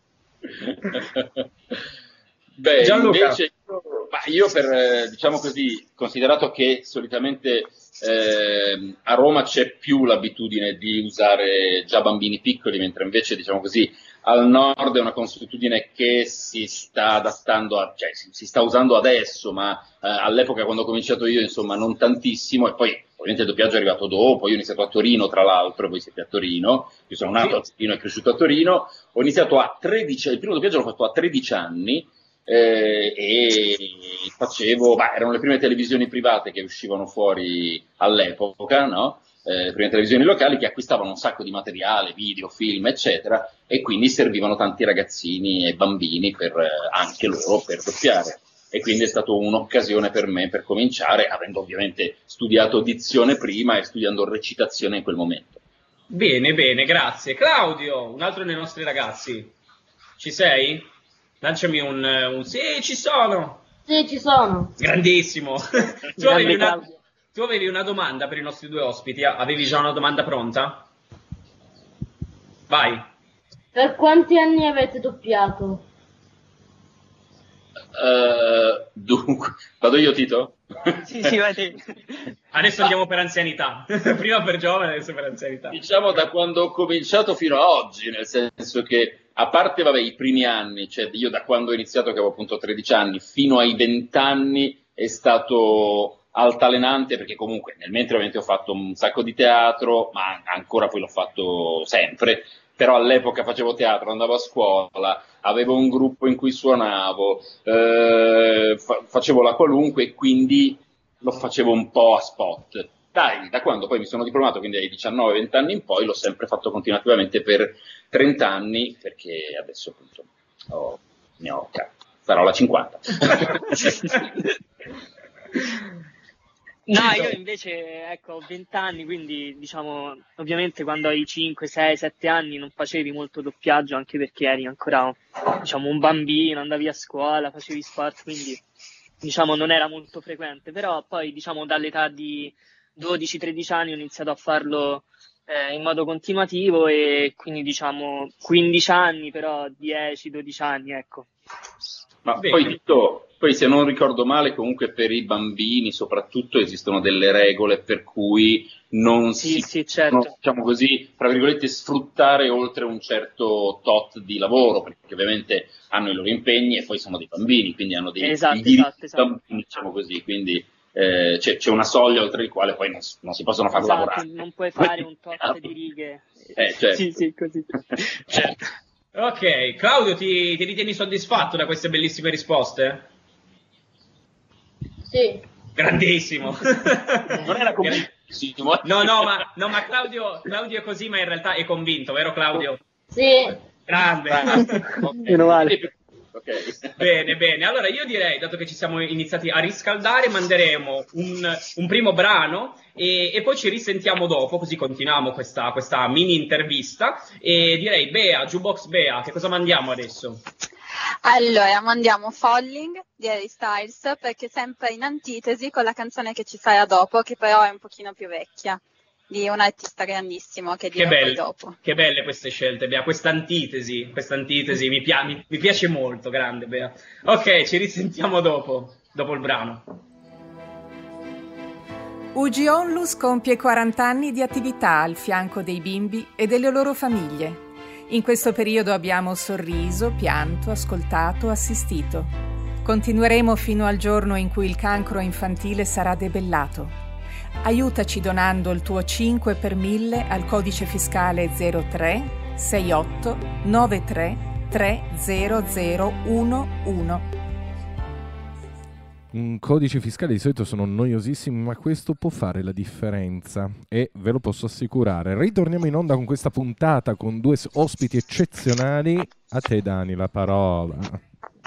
Beh, Gianluca. invece ma io per, eh, diciamo così, considerato che solitamente ehm, a Roma c'è più l'abitudine di usare già bambini piccoli, mentre invece, diciamo così, al nord è una consuetudine che si sta adattando, a, cioè si, si sta usando adesso, ma eh, all'epoca quando ho cominciato io, insomma, non tantissimo, e poi ovviamente il doppiaggio è arrivato dopo, io ho iniziato a Torino, tra l'altro, voi siete a Torino, io sono nato a Torino e cresciuto a Torino, ho iniziato a 13, il primo doppiaggio l'ho fatto a 13 anni, eh, e facevo, bah, erano le prime televisioni private che uscivano fuori all'epoca, no? Eh, le prime televisioni locali che acquistavano un sacco di materiale, video, film, eccetera, e quindi servivano tanti ragazzini e bambini per, eh, anche loro per doppiare. E quindi è stata un'occasione per me per cominciare, avendo ovviamente studiato dizione prima e studiando recitazione in quel momento. Bene, bene, grazie. Claudio, un altro dei nostri ragazzi. Ci sei? Lanciami un, un sì, ci sono. Sì, ci sono. Grandissimo. [laughs] tu, avevi una, tu avevi una domanda per i nostri due ospiti? Avevi già una domanda pronta? Vai. Per quanti anni avete doppiato? Eh, dunque, vado io Tito? [laughs] Sì, sì, vai te. Adesso andiamo per anzianità. [laughs] Prima per giovane, adesso per anzianità. Diciamo da quando ho cominciato fino a oggi, nel senso che a parte vabbè, i primi anni, cioè io da quando ho iniziato che avevo appunto 13 anni fino ai 20 anni è stato altalenante perché comunque nel mentre ovviamente ho fatto un sacco di teatro, ma ancora poi l'ho fatto sempre, però all'epoca facevo teatro, andavo a scuola, avevo un gruppo in cui suonavo, eh, fa- facevo la qualunque e quindi lo facevo un po' a spot. Dai, da quando poi mi sono diplomato, quindi ai 19-20 anni in poi, l'ho sempre fatto continuativamente per 30 anni, perché adesso appunto ho, ne ho, cioè, sarò la 50. [laughs] No, io invece, ecco, ho 20 anni, quindi diciamo, ovviamente quando hai 5, 6, 7 anni non facevi molto doppiaggio, anche perché eri ancora, diciamo, un bambino, andavi a scuola, facevi sport, quindi diciamo non era molto frequente, però poi diciamo dall'età di 12-13 anni ho iniziato a farlo eh, in modo continuativo e quindi diciamo 15 anni, però 10-12 anni, ecco. Ma Bene. poi Tito, poi se non ricordo male, comunque per i bambini soprattutto esistono delle regole per cui non Sì, si sì, certo. possono, diciamo così, tra virgolette, sfruttare oltre un certo tot di lavoro, perché ovviamente hanno i loro impegni e poi sono dei bambini, quindi hanno dei Esatto, diritti esatto, esatto. bambini, diciamo così, quindi eh, c'è, c'è una soglia oltre il quale poi non, si- non si possono far Esatto, lavorare. non puoi fare un tot [laughs] di righe. Eh, certo. Sì, sì, così. Certo. Ok, Claudio, ti, ti ritieni soddisfatto da queste bellissime risposte? Sì. Grandissimo. [laughs] Non era convintissimo. No, no, ma, no, ma Claudio, Claudio è così, ma in realtà è convinto, vero Claudio? Sì. Grande. [laughs] Meno male. Ok. [laughs] Bene, bene. Allora io direi, dato che ci siamo iniziati a riscaldare, manderemo un, un primo brano e, e poi ci risentiamo dopo, così continuiamo questa, questa mini intervista. E direi, Bea, Jukebox Bea, che cosa mandiamo adesso? Allora, mandiamo Falling di Harry Styles perché sempre in antitesi con la canzone che ci sarà dopo, che però è un pochino più vecchia, di un artista grandissimo che Che dirò poi belle, dopo. che belle queste scelte, Bea. Questa antitesi, questa antitesi mi, pia- mi- mi piace molto, grande Bea. Ok, ci risentiamo dopo, dopo il brano. UG Onlus compie 40 anni di attività al fianco dei bimbi e delle loro famiglie. In questo periodo abbiamo sorriso, pianto, ascoltato, assistito. Continueremo fino al giorno in cui il cancro infantile sarà debellato. Aiutaci donando il tuo 5 per 1000 al codice fiscale 03 68 93 30011. un codice fiscale di solito sono noiosissimi, ma questo può fare la differenza e ve lo posso assicurare. Ritorniamo in onda con questa puntata con due ospiti eccezionali. A te Dani la parola.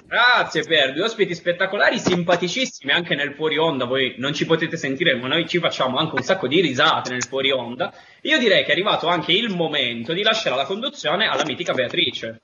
Grazie per due ospiti spettacolari, simpaticissimi anche nel fuori onda. Voi non ci potete sentire, ma noi ci facciamo anche un sacco di risate nel fuori onda. Io direi che è arrivato anche il momento di lasciare la conduzione alla mitica Beatrice.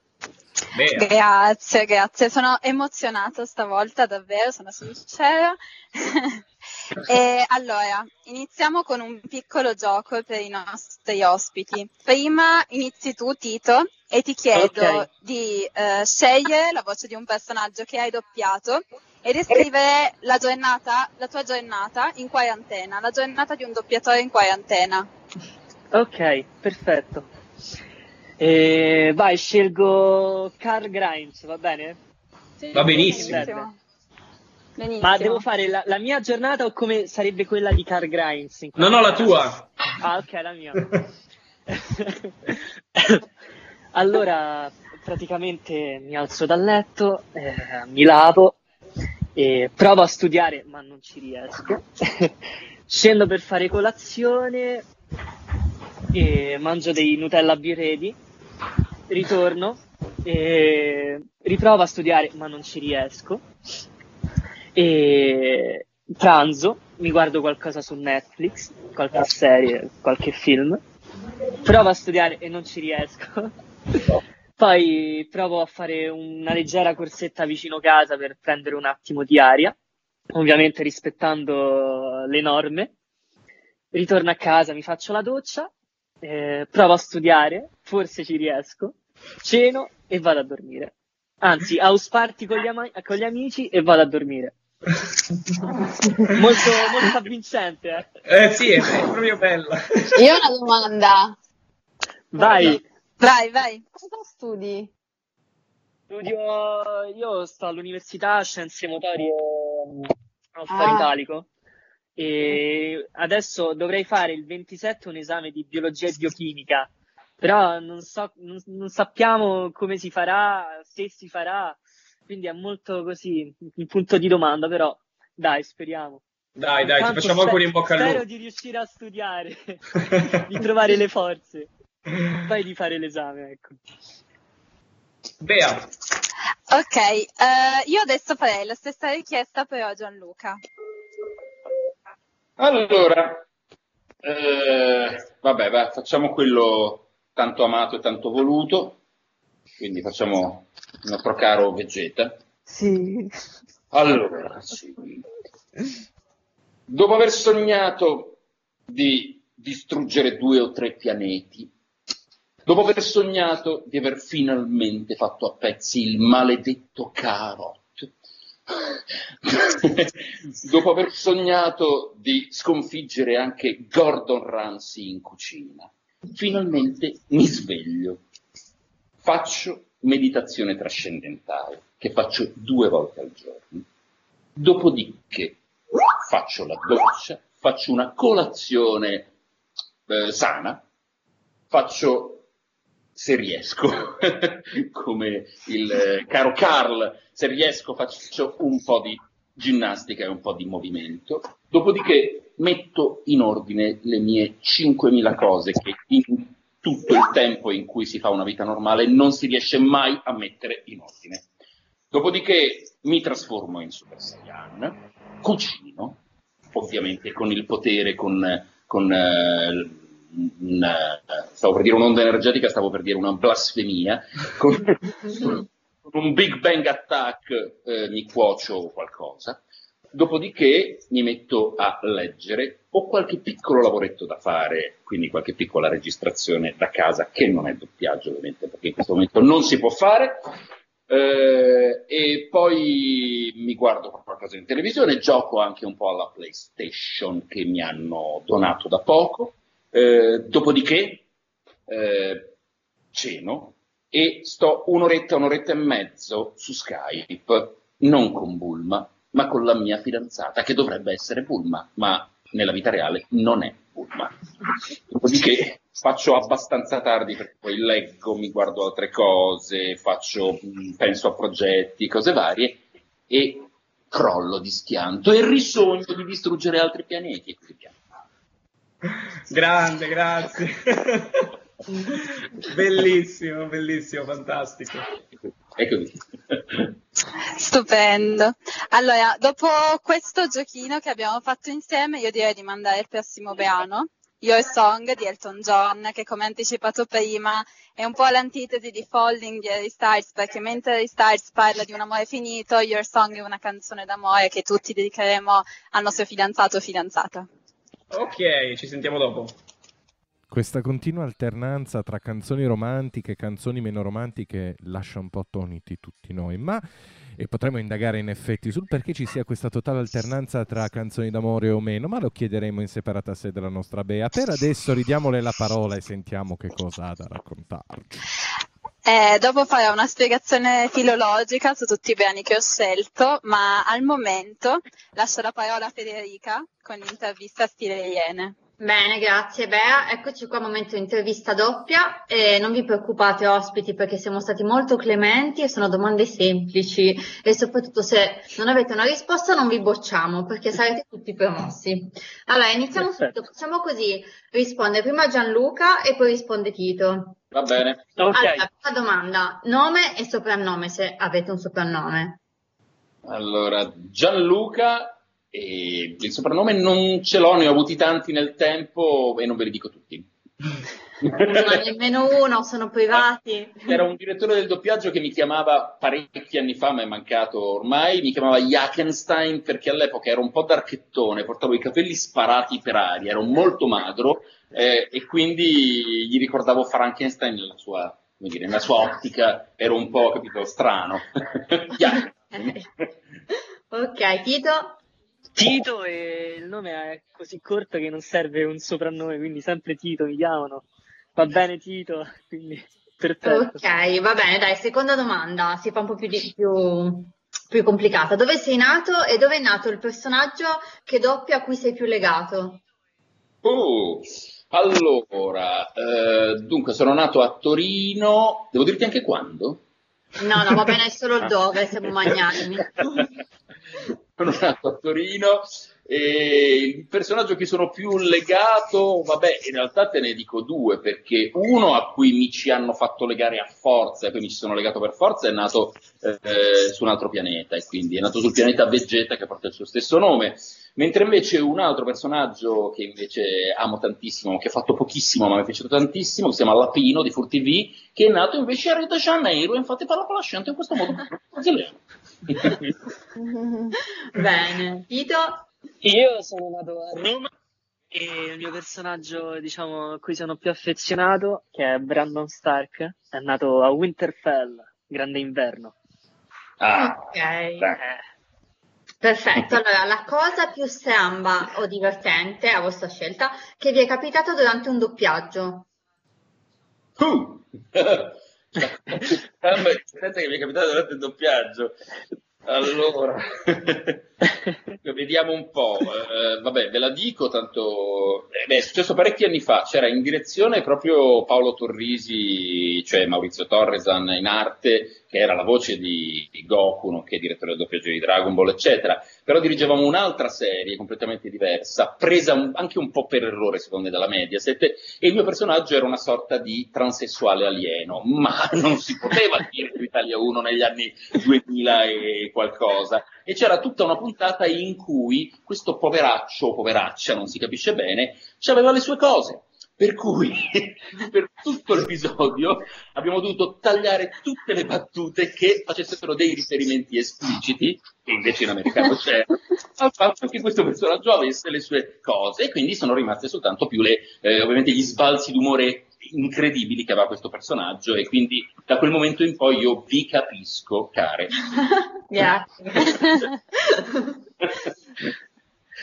Bea. Grazie, grazie. Sono emozionata stavolta, davvero, sono sincera. [laughs] e allora, iniziamo con un piccolo gioco per i nostri ospiti. Prima inizi tu, Tito, e ti chiedo Ok. di eh, scegliere la voce di un personaggio che hai doppiato e descrivere la giornata, la tua giornata in quarantena, la giornata di un doppiatore in quarantena. Ok, perfetto. E vai, scelgo Carl Grimes, va bene? Va benissimo. Benissimo. Benissimo. Ma devo fare la, la mia giornata o come sarebbe quella di Carl Grimes? No, no, la tua. Ah, ok, la mia. [laughs] [laughs] allora, praticamente mi alzo dal letto, eh, mi lavo, e provo a studiare, ma non ci riesco. [laughs] Scendo per fare colazione, e mangio dei Nutella Birredi, ritorno, e riprovo a studiare, ma non ci riesco. E pranzo, mi guardo qualcosa su Netflix, qualche serie, qualche film. Provo a studiare e non ci riesco. [laughs] Poi provo a fare una leggera corsetta vicino casa per prendere un attimo di aria, ovviamente rispettando le norme. Ritorno a casa, mi faccio la doccia, eh, provo a studiare, forse ci riesco, ceno e vado a dormire. Anzi, house party con gli, ama- con gli amici e vado a dormire. molto, molto avvincente, eh. Eh sì, è, è proprio bella. Io ho una domanda. Vai, Vai, vai. Cosa studi? studio, io sto all'università Scienze Motorie allo Faro Ah. Italico e adesso dovrei fare il 27 un esame di biologia e biochimica, però non so, non, non sappiamo come si farà, se si farà, quindi è molto così un punto di domanda, però dai, speriamo. Dai, dai, ti Intanto facciamo spe- auguri in bocca al Spero lupo. di riuscire a studiare, [laughs] di trovare le forze, poi di fare l'esame, ecco. Bea, Ok, eh, io adesso farei la stessa richiesta però a Gianluca. Allora, eh, vabbè, va, facciamo quello tanto amato e tanto voluto. Quindi facciamo il nostro caro Vegeta. Sì. Allora, sì. dopo aver sognato di distruggere due o tre pianeti, dopo aver sognato di aver finalmente fatto a pezzi il maledetto Carrot, [laughs] dopo aver sognato di sconfiggere anche Gordon Ramsay in cucina, finalmente mi sveglio faccio meditazione trascendentale, che faccio due volte al giorno. Dopodiché faccio la doccia, faccio una colazione eh, sana, faccio, se riesco, [laughs] come il eh, caro Carl, se riesco faccio un po' di ginnastica e un po' di movimento, dopodiché metto in ordine le mie 5.000 cose che in tutto il tempo in cui si fa una vita normale non si riesce mai a mettere in ordine. Dopodiché mi trasformo in Super Saiyan, cucino, ovviamente con il potere, con, con eh, un, eh, stavo per dire un'onda energetica, stavo per dire una blasfemia, con, con [laughs] un Big Bang Attack eh, mi cuocio qualcosa. Dopodiché mi metto a leggere, ho qualche piccolo lavoretto da fare, quindi qualche piccola registrazione da casa, che non è doppiaggio ovviamente, perché in questo momento non si può fare. Eh, e poi mi guardo qualcosa in televisione, gioco anche un po' alla PlayStation che mi hanno donato da poco. Eh, dopodiché eh, ceno e sto un'oretta, un'oretta e mezzo su Skype, non con Bulma, ma con la mia fidanzata, che dovrebbe essere Bulma, ma nella vita reale non è Bulma. Dopodiché faccio abbastanza tardi perché poi leggo, mi guardo altre cose, faccio, mh, penso a progetti, cose varie e crollo di schianto e risogno di distruggere altri pianeti e così via. Grande, grazie. [laughs] bellissimo, bellissimo, fantastico. Così. Stupendo. Allora, dopo questo giochino che abbiamo fatto insieme, io direi di mandare il prossimo brano, Your Song di Elton John, che come anticipato prima è un po' l'antitesi di Falling di Harry Styles, perché mentre Harry Styles parla di un amore finito, Your Song è una canzone d'amore che tutti dedicheremo al nostro fidanzato o fidanzata. Ok, ci sentiamo dopo. Questa continua alternanza tra canzoni romantiche e canzoni meno romantiche lascia un po' attoniti tutti noi, ma e potremmo indagare in effetti sul perché ci sia questa totale alternanza tra canzoni d'amore o meno, ma lo chiederemo in separata sede alla nostra Bea. Per adesso ridiamole la parola e sentiamo che cosa ha da raccontarci. Eh, dopo farò una spiegazione filologica su tutti i brani che ho scelto, ma al momento lascio la parola a Federica con l'intervista stile Iene. Bene, grazie Bea. Eccoci qua, momento intervista doppia. E non vi preoccupate ospiti perché siamo stati molto clementi e sono domande semplici e soprattutto se non avete una risposta non vi bocciamo perché sarete tutti promossi. Allora, iniziamo Perfetto. subito, facciamo così, risponde prima Gianluca e poi risponde Tito. Va bene. Allora, prima domanda, nome e soprannome se avete un soprannome. Allora, Gianluca, e il soprannome non ce l'ho, ne ho avuti tanti nel tempo e non ve li dico tutti. Non nemmeno uno, sono privati. C'era un direttore del doppiaggio che mi chiamava parecchi anni fa, ma è mancato ormai, mi chiamava Jackenstein perché all'epoca ero un po' darchettone, portavo i capelli sparati per aria, ero molto magro eh, e quindi gli ricordavo Frankenstein nella sua, come dire, nella sua ottica, ero un po', capito, strano. [laughs] [laughs] Ok, Tito? Tito e il nome è così corto che non serve un soprannome, quindi sempre Tito mi chiamano. Va bene Tito, [laughs] quindi perfetto. Ok, va bene, dai, seconda domanda, si fa un po' più, di- più, più complicata. Dove sei nato e dove è nato il personaggio che doppia a cui sei più legato? Oh, allora, eh, dunque sono nato a Torino, devo dirti anche quando? No, no, va bene [laughs] solo il dove, siamo magnanimi. [laughs] sono nato a Torino e il personaggio cui sono più legato, vabbè, in realtà te ne dico due, perché uno a cui mi ci hanno fatto legare a forza, e poi mi ci sono legato per forza, è nato eh, su un altro pianeta, e quindi è nato sul pianeta Vegeta che porta il suo stesso nome, mentre invece un altro personaggio che invece amo tantissimo, che ha fatto pochissimo ma mi è piaciuto tantissimo, che si chiama Lapino di Fur TV, che è nato invece a Rio de Janeiro, infatti parla con l'accento in questo modo brasiliano. [laughs] [laughs] Bene, Tito? Io sono nato a Roma e il mio personaggio, diciamo, a cui sono più affezionato, che è Brandon Stark, è nato a Winterfell, Grande Inverno. Ah, Ok. Perfetto, allora la cosa più stramba o divertente a vostra scelta che vi è capitato durante un doppiaggio? Uh! [laughs] Ah, aspetta che mi è capitato durante il doppiaggio. Allora, [laughs] vediamo un po'. Eh, vabbè, ve la dico, tanto... eh, beh, è successo parecchi anni fa, c'era in direzione proprio Paolo Torrisi, cioè Maurizio Torresan in arte, che era la voce di, di Goku, nonché direttore del doppiaggio di Dragon Ball, eccetera. Però dirigevamo un'altra serie completamente diversa, presa un- anche un po' per errore, secondo me, dalla Mediaset, e il mio personaggio era una sorta di transessuale alieno, ma [laughs] non si poteva dire su Italia 1 negli anni 2000 e qualcosa. E c'era tutta una puntata in cui questo poveraccio poveraccia, non si capisce bene, aveva le sue cose. Per cui [laughs] per tutto l'episodio abbiamo dovuto tagliare tutte le battute che facessero dei riferimenti espliciti, che invece in americano c'erano, [laughs] al fatto che questo personaggio avesse le sue cose e quindi sono rimaste soltanto più le, eh, ovviamente gli sbalzi d'umore incredibili che aveva questo personaggio e quindi da quel momento in poi io vi capisco, care. [laughs] Grazie.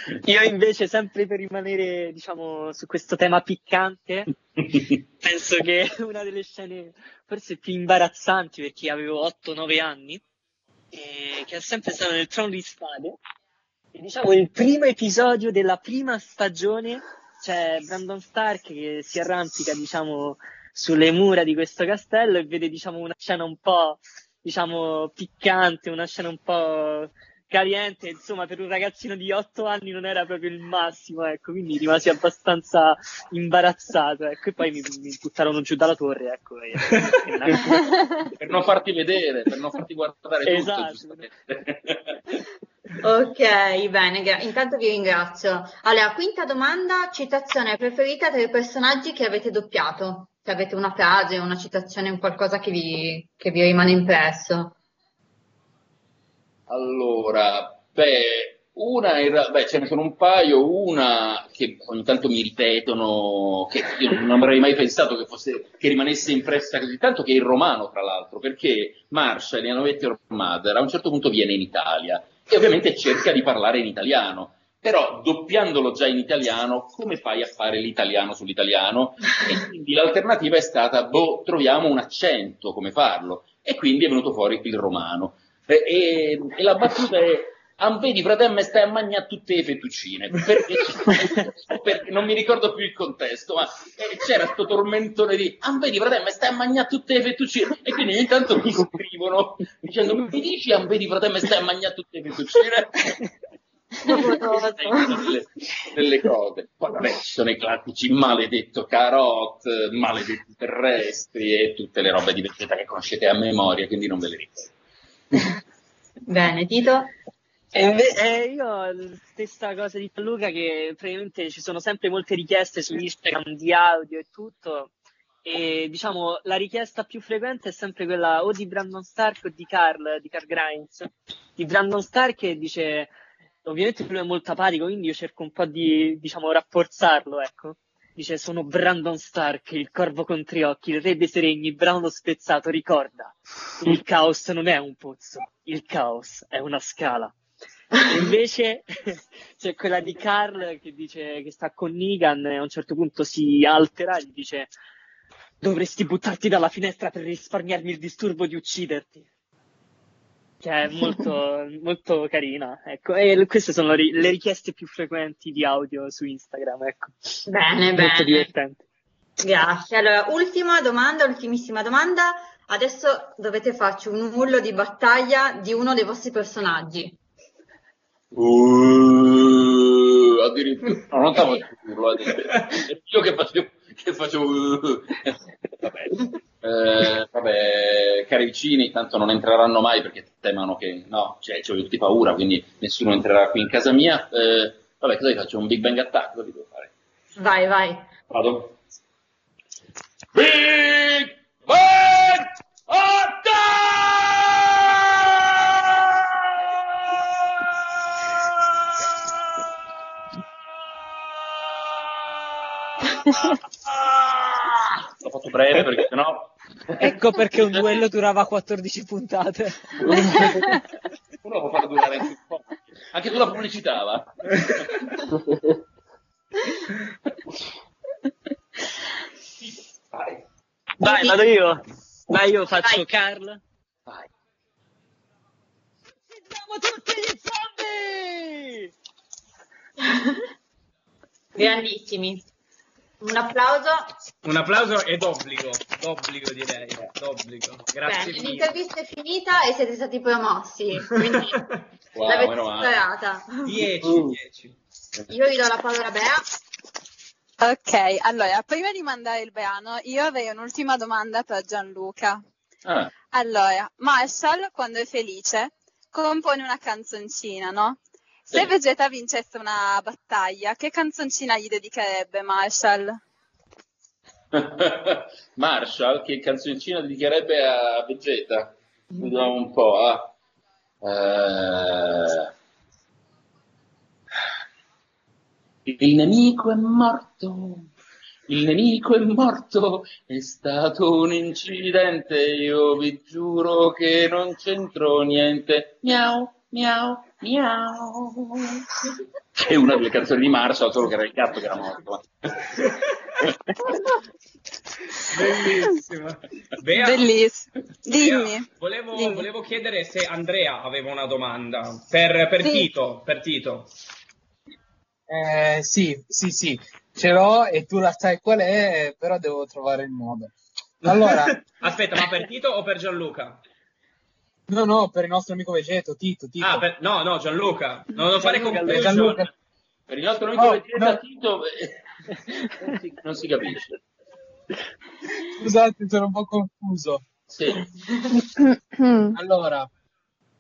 [laughs] Io invece, sempre per rimanere, diciamo, su questo tema piccante, [laughs] penso che una delle scene forse più imbarazzanti perché avevo 8-9 anni, e che è sempre stato nel Trono di Spade, e diciamo il primo episodio della prima stagione c'è Brandon Stark che si arrampica, diciamo, sulle mura di questo castello e vede, diciamo, una scena un po', diciamo, piccante, una scena un po' caliente, insomma, per un ragazzino di 8 anni non era proprio il massimo, ecco, quindi rimasi abbastanza imbarazzato, ecco, e poi mi, mi buttarono giù dalla torre, ecco. E, [laughs] per non farti vedere, per non farti guardare tutto, Esatto. giustamente. [laughs] Ok, bene, gra- intanto vi ringrazio. Allora, quinta domanda, citazione preferita tra i personaggi che avete doppiato? Se avete una frase, una citazione, un qualcosa che vi, che vi rimane impresso. Allora, beh, una in ra- beh, ce ne sono un paio, una che ogni tanto mi ripetono, che io non avrei mai pensato che fosse, che rimanesse impressa così tanto, che è il romano, tra l'altro, perché Marshall in Anovetti Mother a un certo punto viene in Italia e ovviamente cerca di parlare in italiano. Però doppiandolo già in italiano, come fai a fare l'italiano sull'italiano? E quindi l'alternativa è stata, boh, troviamo un accento, come farlo? E quindi è venuto fuori il romano. E, e- e la battuta è, ah, vedi fratello, stai a mangiare tutte le fettuccine. Perché, [laughs] perché non mi ricordo più il contesto, ma eh, c'era questo tormentone di, ah, vedi fratello, stai a mangiare tutte le fettuccine. E quindi ogni tanto mi scrivono dicendo, mi dici, ah, vedi fratello, stai a mangiare tutte le fettuccine? [laughs] delle, delle cose. Poi vabbè, ci sono i classici maledetto carot, maledetti terrestri e tutte le robe di Vegeta che conoscete a memoria, quindi non ve le ricordo. [laughs] Bene, Tito? E eh, io stessa cosa di Luca che praticamente ci sono sempre molte richieste su Instagram di audio e tutto e diciamo la richiesta più frequente è sempre quella o di Brandon Stark o di Carl, di Carl Grimes di Brandon Stark che dice ovviamente lui è molto apatico quindi io cerco un po' di diciamo rafforzarlo ecco dice sono Brandon Stark il corvo con tre occhi il re dei seregni brano spezzato ricorda il caos non è un pozzo il caos è una scala invece [laughs] c'è quella di Carl che dice che sta con Negan e a un certo punto si altera e gli dice dovresti buttarti dalla finestra per risparmiarmi il disturbo di ucciderti. Che è molto, [laughs] molto carina, ecco. E queste sono le richieste più frequenti di audio su Instagram, ecco. Bene, Molto bene. divertente. Grazie. Allora, ultima domanda, ultimissima domanda. Adesso dovete farci un urlo di battaglia di uno dei vostri personaggi. Uh, addirittura, no, [laughs] non stavo addirittura. È io che facevo, che facevo uh. vabbè. Eh, vabbè, cari vicini, tanto non entreranno mai perché temono che, no, cioè, ci ho tutti paura, quindi nessuno entrerà qui in casa mia. Eh, vabbè, cosa faccio? Un Big Bang Attack? Cosa devo fare? Vai, vai. Vado. Big Bang L'ho fatto breve perché sennò Ecco perché un duello durava 14 puntate. [laughs] uno può farlo durare anche un po'. Anche sulla pubblicità, va. Vai. Vai, vado io. Vai, io faccio Carl. Vai. Siamo tutti gli zombie! Grandissimi. Un applauso. Un applauso è d'obbligo, d'obbligo direi, d'obbligo. Grazie Bene, mille. l'intervista è finita e siete stati promossi, quindi [laughs] Wow, l'avete superata. 10, 10. Io vi do la parola a Bea. Ok, allora, prima di mandare il brano, io avrei un'ultima domanda per Gianluca. Ah, Allora, Marshall, quando è felice, compone una canzoncina, no? Se. Vegeta vincesse una battaglia, che canzoncina gli dedicherebbe Marshall? [laughs] Marshall, che canzoncina dedicherebbe a Vegeta? Vediamo un po'. ah. Eh, Il nemico è morto, il nemico è morto, è stato un incidente, io vi giuro che non c'entro niente. Miau, miau, miau. È una delle canzoni di Marshall, solo che era il gatto che era morto. Bellissimo. Bea, Bellissimo. Bea, Dimmi. volevo, Dimmi. volevo chiedere se Andrea aveva una domanda per, per Sì. Tito. Per Tito. Eh, sì, sì, sì, ce l'ho e tu la sai qual è, però devo trovare il modo. Allora, [laughs] Aspetta, ma per Tito o per Gianluca? No, no, per il nostro amico Vegeto, Tito, Tito. Ah, per- no, no, Gianluca. Non lo fare con Gianluca. Per il nostro amico No, Vegeta no. Tito eh, non, si, non si capisce. Scusate, sono un po' confuso. Sì. [coughs] Allora,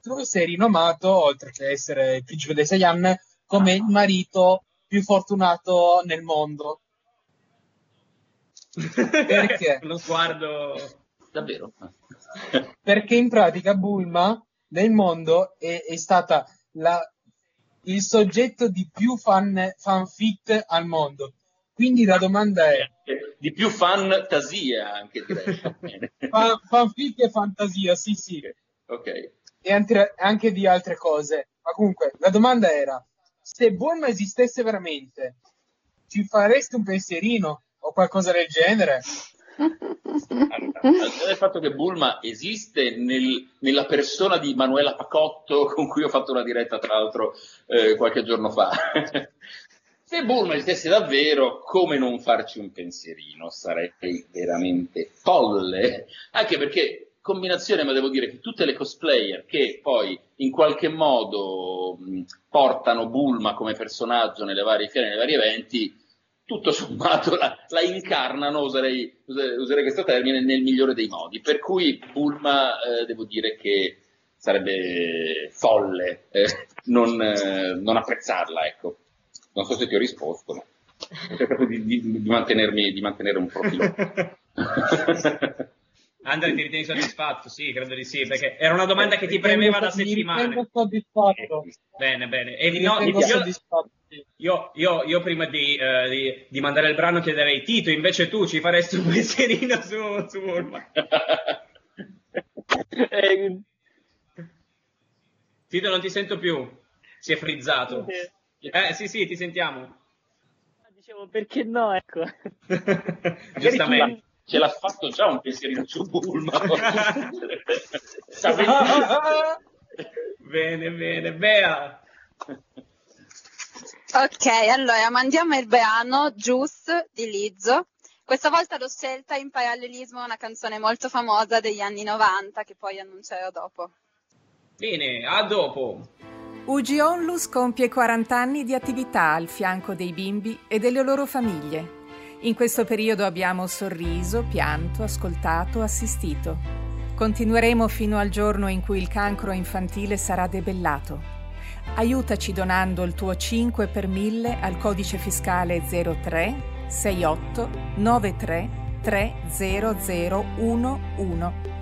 tu sei rinomato, oltre che essere il principe dei Saiyan, come il marito più fortunato nel mondo. [laughs] Perché? Lo sguardo... Davvero? [laughs] Perché in pratica Bulma nel mondo è, è stata la- il soggetto di più fan, fanfic al mondo. Quindi la domanda è: Di più fantasia anche direi. [laughs] Fan- fanfic e fantasia, sì, sì, ok. e anche, anche di altre cose. Ma comunque, la domanda era: se Bulma esistesse veramente, ci faresti un pensierino o qualcosa del genere? Al di là del fatto che Bulma esiste nel- nella persona di Manuela Pacotto, con cui ho fatto una diretta, tra l'altro, eh, qualche giorno fa. Se Bulma esistesse davvero, come non farci un pensierino? Sarei veramente folle. Anche perché, combinazione, ma devo dire che tutte le cosplayer che poi in qualche modo mh, portano Bulma come personaggio nelle varie fiere, nei vari eventi, tutto sommato la, la incarnano, userei, use- userei questo termine, nel migliore dei modi. Per cui Bulma, eh, devo dire che sarebbe folle eh, non, eh, non apprezzarla, ecco. Non so se ti ho risposto, ma ho cercato di, di- di mantenermi, di mantenere un profilo. [laughs] Andre, ti ritieni soddisfatto? Sì, credo di sì, perché era una domanda che ti premeva da Mi settimane. ritengo soddisfatto. Bene, bene. E Mi no, ritengo io, soddisfatto. io, io- io prima di, eh, di- di mandare il brano chiederei Tito, invece tu ci faresti un pensierino su, su. Eh, [laughs] Tito, non ti sento più. Si è frizzato. Eh, sì, sì, ti sentiamo. dicevo, perché no, ecco. [laughs] [laughs] Giustamente. Ce l'ha fatto già un pensierino su Bulma. [laughs] bene, bene. Bea. Ok, allora mandiamo il brano Juice di Lizzo. Questa volta l'ho scelta in parallelismo a una canzone molto famosa degli anni 90 che poi annuncerò dopo. Bene, a dopo. UG Onlus compie 40 anni di attività al fianco dei bimbi e delle loro famiglie. In questo periodo abbiamo sorriso, pianto, ascoltato, assistito. Continueremo fino al giorno in cui il cancro infantile sarà debellato. Aiutaci donando il tuo 5 per 1000 al codice fiscale 03 68 93 30011.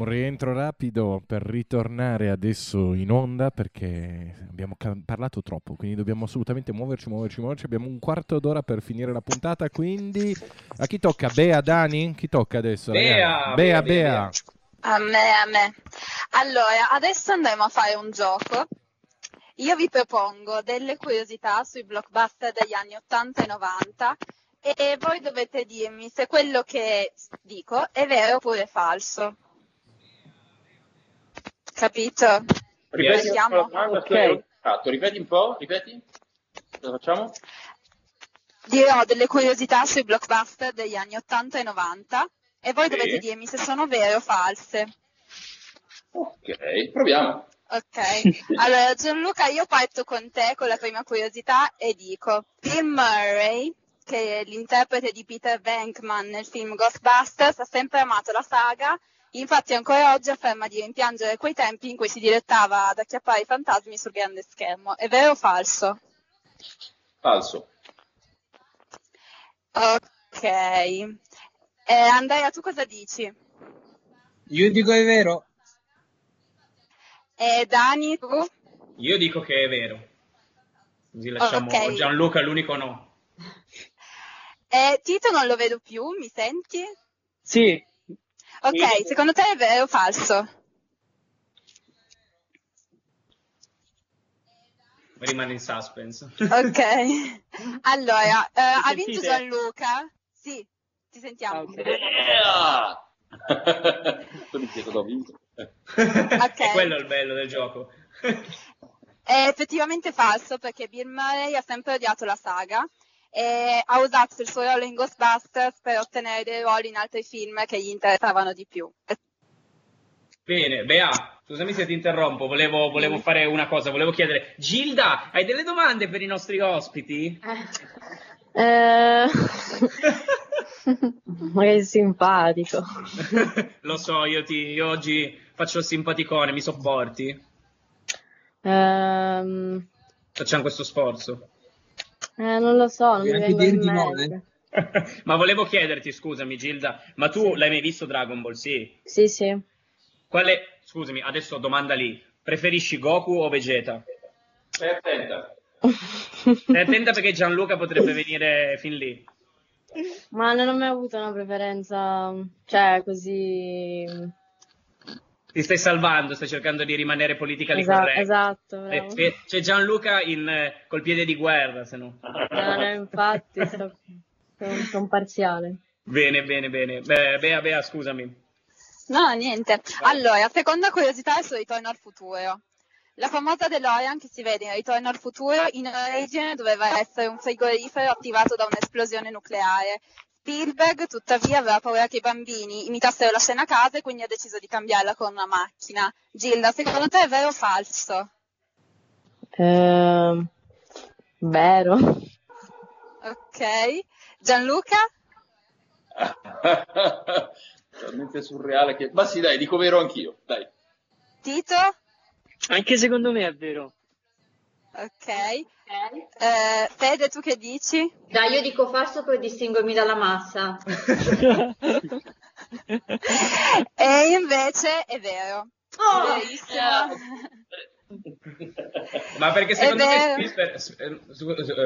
Un rientro rapido per ritornare adesso in onda perché abbiamo ca- parlato troppo, quindi dobbiamo assolutamente muoverci, muoverci, muoverci. Abbiamo un quarto d'ora per finire la puntata, quindi a chi tocca? Bea, Dani? Chi tocca adesso? Bea, Bea, Bea, Bea. A me, a me. Allora, adesso andremo a fare un gioco. Io vi propongo delle curiosità sui blockbuster degli anni 80 e 90 e voi dovete dirmi se quello che dico è vero oppure falso. Capito? Ripeti Ci un po' siamo? domanda, distratto. Ripeti un po', ripeti. Cosa facciamo? Dirò delle curiosità sui blockbuster degli anni 80 e 90 e voi Sì. dovete dirmi se sono vere o false. Ok, proviamo. Ok, allora Gianluca io parto con te con la prima curiosità e dico Bill Murray, che è l'interprete di Peter Venkman nel film Ghostbusters, ha sempre amato la saga, infatti ancora oggi afferma di rimpiangere quei tempi in cui si direttava ad acchiappare i fantasmi sul grande schermo. È vero o falso? Falso. Ok. Eh, Andrea, tu cosa dici? Io dico è vero. Eh, Dani, tu? Io dico che è vero. Così lasciamo ok. Gianluca l'unico no. Eh, Tito non lo vedo più, mi senti? Sì, Ok, secondo te è vero o falso? Rimane in suspense. Ok. [laughs] Allora, eh, ha vinto Gianluca? Sì, ti sentiamo. Yeah! [laughs] Tu mi chiedo dove ho vinto. È quello il bello del gioco. È effettivamente falso perché Bill Murray ha sempre odiato la saga e ha usato il suo ruolo in Ghostbusters per ottenere dei ruoli in altri film che gli interessavano di più. Bene, Bea, scusami se ti interrompo, volevo, volevo fare una cosa, volevo chiedere, Gilda, hai delle domande per i nostri ospiti? Eh... [laughs] Ma che simpatico. [laughs] Lo so, io, ti, io oggi faccio il simpaticone, mi sopporti? Ehm, Facciamo questo sforzo. Eh, non lo so, non mi anche dir di no, eh. [laughs] Ma volevo chiederti, scusami Gilda, ma tu l'hai mai visto Dragon Ball? Sì. Sì, sì. Quale, scusami, adesso domanda lì, preferisci Goku o Vegeta? Stai attenta. [laughs] Stai attenta perché Gianluca potrebbe venire fin lì. Ma non ho mai avuto una preferenza, cioè così... Ti stai salvando, stai cercando di rimanere politically Esa- correct. esatto, Eh, bravo. eh, C'è Gianluca in, eh, col piede di guerra, se no. No, no, infatti, sto... sono, sono parziale. Bene, bene, bene. Beh, Bea, Bea, scusami. No, niente. Allora, seconda curiosità è sul Ritorno al futuro. La famosa DeLorean che si vede in Ritorno al futuro in origine doveva essere un frigorifero attivato da un'esplosione nucleare. Spielberg, tuttavia, aveva paura che i bambini imitassero la scena a casa e quindi ha deciso di cambiarla con una macchina. Gilda, secondo te è vero o falso? Ehm, vero. Ok. Gianluca? [laughs] Talmente surreale che... Ma sì, dai, dico vero anch'io, dai. Tito? Anche secondo me è vero. Ok. Eh, Fede, tu che dici? Dai, io dico falso per distinguermi dalla massa. [laughs] E invece è vero. Oh! Verissimo. Ma perché secondo me. Spielberg, eh,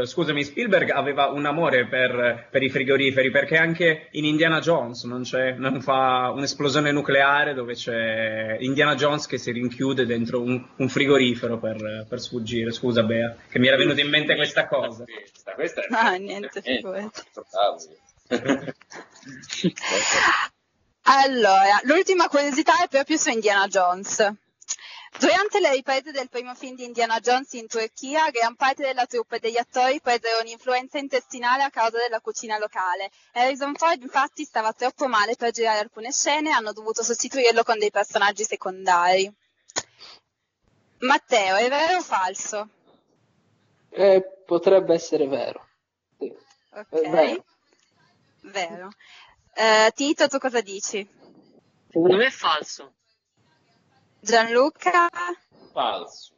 eh, scusami, Spielberg aveva un amore per, per i frigoriferi, perché anche in Indiana Jones non, c'è, non fa un'esplosione nucleare dove c'è Indiana Jones che si rinchiude dentro un, un frigorifero per, per sfuggire. Scusa Bea, che mi era venuta in mente questa cosa. Questa, questa è... No, niente, figurati. [laughs] Allora, l'ultima curiosità è proprio su Indiana Jones. Durante le riprese del primo film di Indiana Jones in Turchia, gran parte della troupe degli attori presero un'influenza intestinale a causa della cucina locale. Harrison Ford infatti stava troppo male per girare alcune scene e hanno dovuto sostituirlo con dei personaggi secondari. Matteo, è vero o falso? Eh, potrebbe essere vero. Sì. Ok. È vero. Vero. Eh, Tito, tu cosa dici? Secondo me è falso. Gianluca? Falso.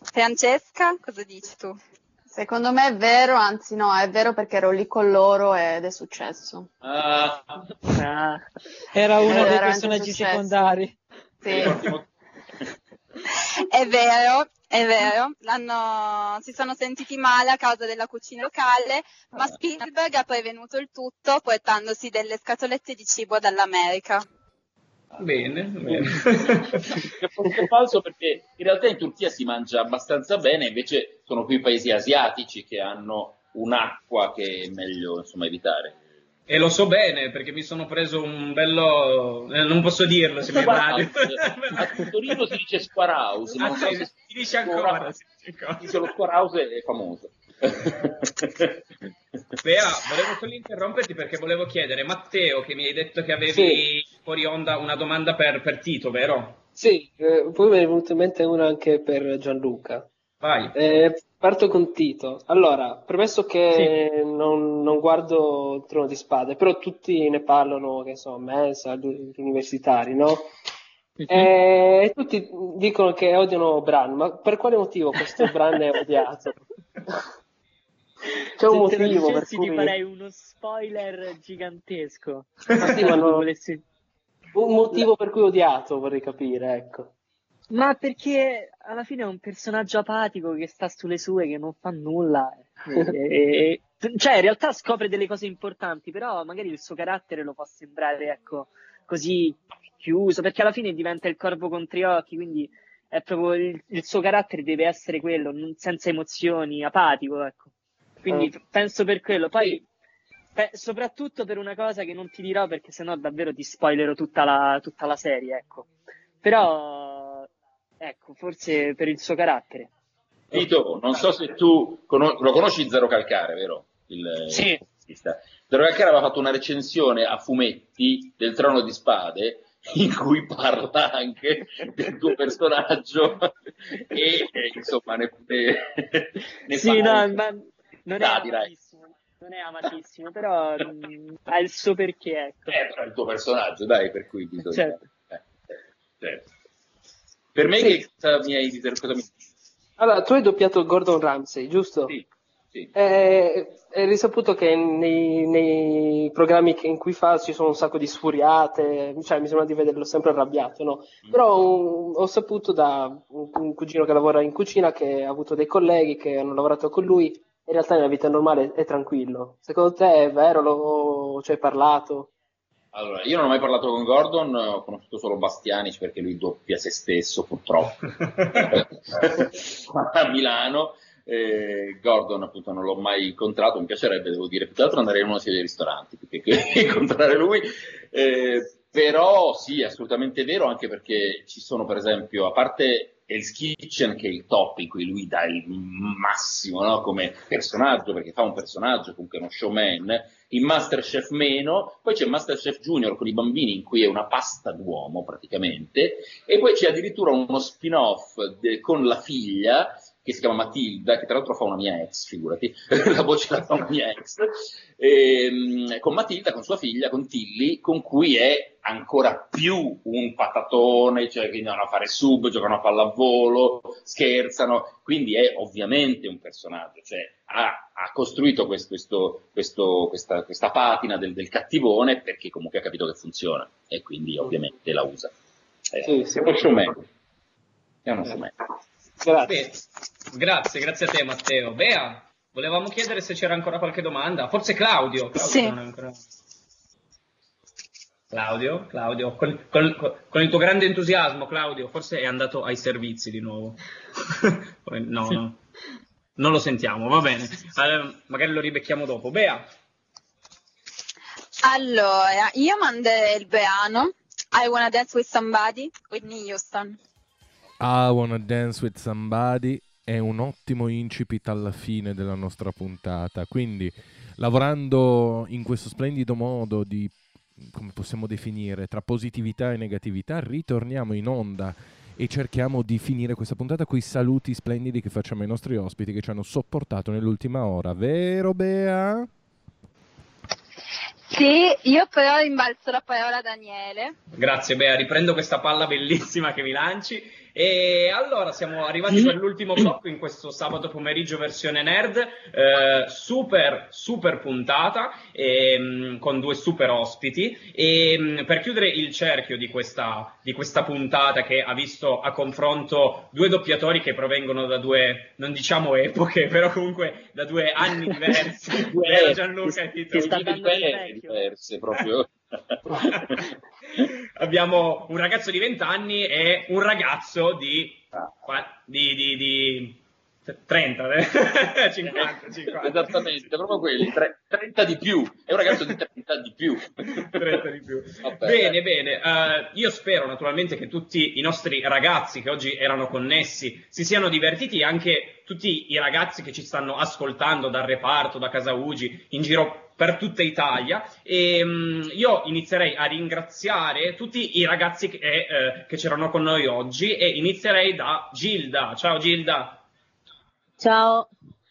Francesca, cosa dici tu? Secondo me è vero, anzi no, è vero perché ero lì con loro ed è successo. Ah, Ah, Era uno dei personaggi successo. secondari. Sì. È vero, è vero, l'hanno- si sono sentiti male a causa della cucina locale, ma Spielberg ha prevenuto il tutto portandosi delle scatolette di cibo dall'America. Bene, bene. Che è falso perché in realtà in Turchia si mangia abbastanza bene, invece sono qui i paesi asiatici che hanno un'acqua che è meglio insomma evitare. E lo so bene perché mi sono preso un bello. eh, non posso dirlo se mi radio. [laughs] A Torino si dice square house, non Ah, so se si dice ancora. si dice ancora. Lo square house è famoso. [laughs] Bea, volevo solo interromperti perché volevo chiedere, Matteo, che mi hai detto che avevi Sì. Fuori onda una domanda per, per Tito, vero? Sì, eh, poi mi è venuta in mente una anche per Gianluca. Vai. Eh, parto con Tito. Allora, premesso che non, non guardo il Trono di Spade, però tutti ne parlano, che so, mensa, gli universitari, no? Eh, E tutti dicono che odiano Bran, ma per quale motivo questo Bran è odiato? C'è un Se motivo per dicessi ti farei uno spoiler gigantesco. Ma sì, ma non- Volessi- Un motivo per cui odiato, vorrei capire, ecco. Ma perché alla fine è un personaggio apatico che sta sulle sue, che non fa nulla. [laughs] E- e- e- cioè, in realtà scopre delle cose importanti, però magari il suo carattere lo fa sembrare, ecco, così chiuso, perché alla fine diventa il corvo con tre occhi, quindi è proprio il, il suo carattere deve essere quello, senza emozioni, apatico, ecco. Quindi Eh. penso per quello. Poi, pe- soprattutto per una cosa che non ti dirò, perché sennò davvero ti spoilerò tutta la, tutta la serie, ecco. Però, ecco, forse per il suo carattere. Tito, non so se tu cono- lo conosci Zero Calcare, vero? Il, Sì. il. Zero Calcare aveva fatto una recensione a fumetti del Trono di Spade in cui parla anche del tuo personaggio [laughs] e, e, insomma ne, ne, ne Sì, no, ma non è non è amatissimo, però mh, ha il suo perché, ecco. Eh, però è il tuo personaggio, dai, per cui bisogna... Certo. eh, certo. Per me Sì. che cosa mi hai cosa mi... Allora, tu hai doppiato Gordon Ramsay, giusto? Sì, sì. Eh, è risaputo che nei, nei programmi che- in cui fa ci sono un sacco di sfuriate, cioè mi sembra di vederlo sempre arrabbiato, no? Però um, ho saputo da un, un cugino che lavora in cucina che ha avuto dei colleghi che hanno lavorato con lui, in realtà nella vita normale è tranquillo. Secondo te è vero? Lo, ci hai parlato? Allora, io non ho mai parlato con Gordon, ho conosciuto solo Bastianic perché lui doppia se stesso, purtroppo, [laughs] [laughs] a Milano. Eh, Gordon appunto non l'ho mai incontrato, mi piacerebbe, devo dire, più che altro andare in uno dei ristoranti più che, che [laughs] incontrare lui. Eh, però sì, è assolutamente vero, anche perché ci sono per esempio, a parte Hell's Kitchen che è il top in cui lui dà il massimo no? come personaggio, perché fa un personaggio comunque uno showman, in Masterchef meno, poi c'è Masterchef Junior con i bambini in cui è una pasta d'uomo praticamente, e poi c'è addirittura uno spin-off de- con la figlia che si chiama Matilda, che tra l'altro fa una mia ex, figurati, [laughs] la voce la fa una mia ex, ehm, con Matilda, con sua figlia, con Tilly, con cui è ancora più un patatone, cioè che andano a fare sub, giocano a pallavolo, scherzano, quindi è ovviamente un personaggio, cioè ha, ha costruito questo- questo- questo- questa, questa patina del, del cattivone perché comunque ha capito che funziona e quindi ovviamente la usa. Eh, Sì, sì. È uno showman. È uno showman. Grazie. Grazie, grazie a te Matteo. Bea, volevamo chiedere se c'era ancora qualche domanda. Forse Claudio. Claudio Sì. non è ancora- Claudio, Claudio, con, con- con il tuo grande entusiasmo, Claudio, forse è andato ai servizi di nuovo. [laughs] No, no, non lo sentiamo, va bene. Eh, magari lo ribecchiamo dopo. Bea, Allora, io mandai il brano I Wanna Dance With Somebody, Whitney Houston. I Wanna Dance With Somebody è un ottimo incipit alla fine della nostra puntata. Quindi, lavorando in questo splendido modo di, come possiamo definire, tra positività e negatività, ritorniamo in onda e cerchiamo di finire questa puntata con i saluti splendidi che facciamo ai nostri ospiti che ci hanno sopportato nell'ultima ora. Vero, Bea? Sì, io però rimbalzo la parola a Daniele. grazie Bea, riprendo questa palla bellissima che mi lanci. E allora siamo arrivati per l'ultimo blocco in questo sabato pomeriggio versione nerd, eh, super super puntata ehm, con due super ospiti e mh, per chiudere il cerchio di questa, di questa puntata che ha visto a confronto due doppiatori che provengono da due, non diciamo epoche, [laughs] però comunque da due anni [laughs] diversi, Gianluca e Tito. ti sta dando del Diverse, vecchio. diverse, proprio. [laughs] Abbiamo un ragazzo di 20 anni e un ragazzo di, Ah. di, di, di 30, 50, 50. Esattamente, proprio quelli, tre- 30 di più, è un ragazzo di 30 di più. 30 di più. Vabbè. Bene, bene. eh, io spero naturalmente che tutti i nostri ragazzi che oggi erano connessi si siano divertiti, anche tutti i ragazzi che ci stanno ascoltando dal reparto, da Casa Ugi, in giro per tutta Italia. E mm, io inizierei a ringraziare tutti i ragazzi che, eh, che c'erano con noi oggi e inizierei da Gilda. Ciao Gilda. Ciao.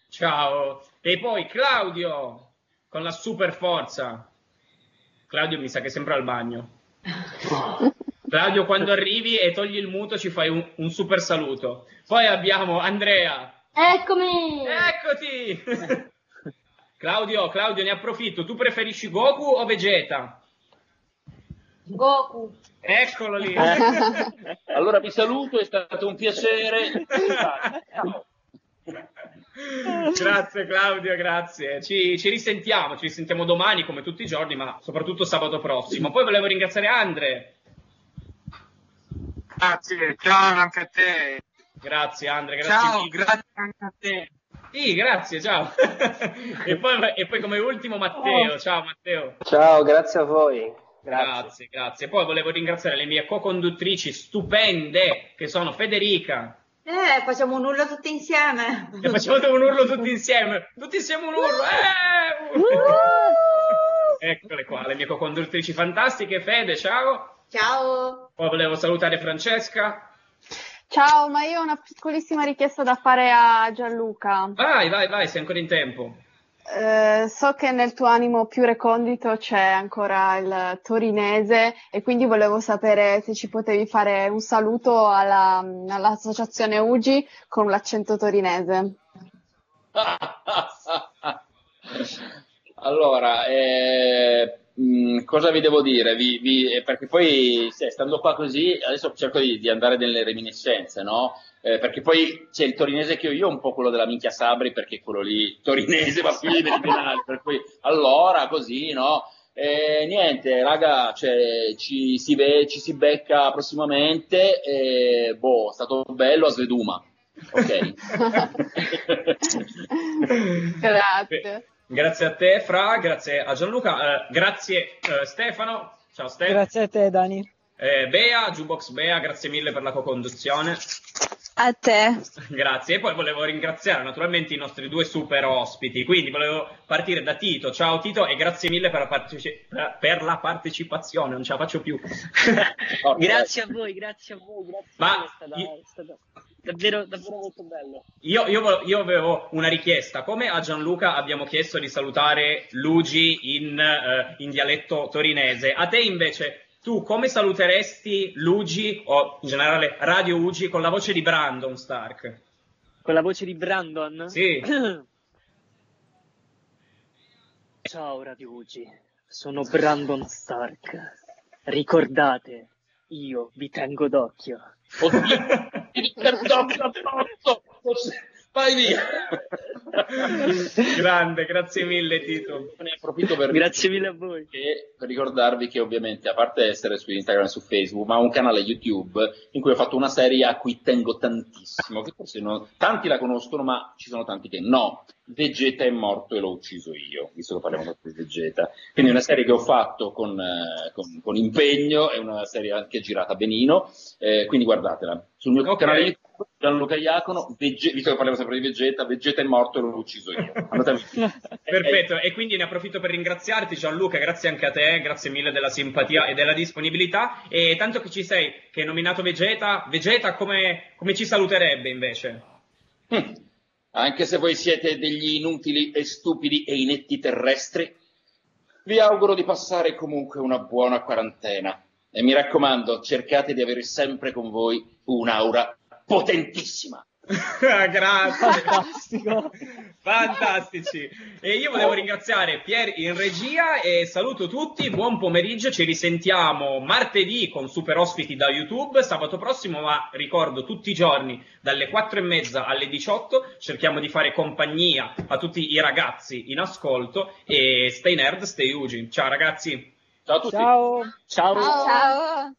Ciao. E poi Claudio con la super forza. Claudio mi sa che è sempre al bagno. [laughs] Claudio, quando arrivi e togli il muto ci fai un, un super saluto. Poi abbiamo Andrea. Eccomi! Eccoti! [laughs] Claudio, Claudio, ne approfitto. Tu preferisci Goku o Vegeta? Goku. Eccolo lì. [laughs] Allora vi saluto, è stato un piacere. Ciao. Grazie Claudio, grazie. Ci, ci risentiamo, ci risentiamo domani come tutti i giorni, ma soprattutto sabato prossimo. Poi volevo ringraziare Andre. Grazie, ciao anche a te. Grazie Andre, grazie Ciao, grazie anche a te. Sì, grazie, ciao. [laughs] e, poi, e poi come ultimo Matteo, ciao Matteo. Ciao, grazie a voi. Grazie. Grazie, grazie. Poi volevo ringraziare le mie co-conduttrici stupende, che sono Federica. Eh, facciamo un urlo tutti insieme. E facciamo un urlo tutti insieme. Tutti insieme un urlo. Eh! Eccole qua, le mie co-conduttrici fantastiche. Fede, ciao. Ciao. Poi volevo salutare Francesca. Ciao, ma io ho una piccolissima richiesta da fare a Gianluca. Vai, vai, vai, sei ancora in tempo. Eh, so che nel tuo animo più recondito c'è ancora il torinese e quindi volevo sapere se ci potevi fare un saluto alla- all'associazione UGI con l'accento torinese. [laughs] Allora, eh, mh, cosa vi devo dire? Vi- vi- eh, perché poi, se, stando qua così, adesso cerco di, di andare nelle reminiscenze, no? Eh, perché poi c'è il torinese che ho io, un po' quello della minchia Sabri, perché quello lì, [laughs] torinese, ma più di meridionale, per cui, allora, così, no? Eh, niente, raga, cioè, ci, si ve- ci si becca prossimamente, e, boh, è stato bello a Sveduma, ok? [laughs] Grazie. Grazie a te, Fra, grazie a Gianluca, eh, grazie eh, Stefano. Ciao Stefano. Grazie a te, Dani. Eh, Bea, Jukebox Bea, grazie mille per la co-conduzione. A te. Grazie. E poi volevo ringraziare naturalmente i nostri due super ospiti. Quindi volevo partire da Tito. Ciao Tito e grazie mille per la, parteci- per la partecipazione. Non ce la faccio più. [laughs] Grazie a voi, grazie a voi, grazie Ma a voi, è stato davvero, davvero molto bello. Io, io io avevo una richiesta. Come a Gianluca abbiamo chiesto di salutare Luigi in, eh, in dialetto torinese, a te invece, tu come saluteresti Luigi o in generale Radio Ugi con la voce di Brandon Stark? Con la voce di Brandon? Sì. [clears throat] Ciao Radio Ugi, sono Brandon Stark. Ricordate, io vi tengo d'occhio. [laughs] Vai via! [laughs] Grande, grazie mille Tito. Ne approfitto per Grazie mille a voi. e per ricordarvi che ovviamente, a parte essere su Instagram e su Facebook, ma ho un canale YouTube in cui ho fatto una serie a cui tengo tantissimo, che forse non- tanti la conoscono, ma ci sono tanti che no. Vegeta è morto e l'ho ucciso io, visto che parliamo di Vegeta. Quindi è una serie che ho fatto con, eh, con- con impegno, è una serie anche girata benino, eh, quindi guardatela. Sul mio Ok. canale YouTube, Gianluca Iacono, Vege- visto che parliamo sempre di Vegeta, Vegeta è morto e l'ho ucciso io. [laughs] Perfetto, e quindi ne approfitto per ringraziarti Gianluca, grazie anche a te, grazie mille della simpatia e della disponibilità. E tanto che ci sei, che hai nominato Vegeta, Vegeta come, come ci saluterebbe invece? Hm. Anche se voi siete degli inutili e stupidi e inetti terrestri, vi auguro di passare comunque una buona quarantena. E mi raccomando, cercate di avere sempre con voi un'aura potentissima. [laughs] Grazie. Fantastici. E io volevo ringraziare Pier in regia e saluto tutti, buon pomeriggio, ci risentiamo martedì con super ospiti da YouTube, sabato prossimo, ma ricordo tutti i giorni dalle 4 e mezza alle 18 cerchiamo di fare compagnia a tutti i ragazzi in ascolto e stay nerd, stay Ugi. Ciao ragazzi. Ciao a tutti. Ciao. Ciao. Ciao.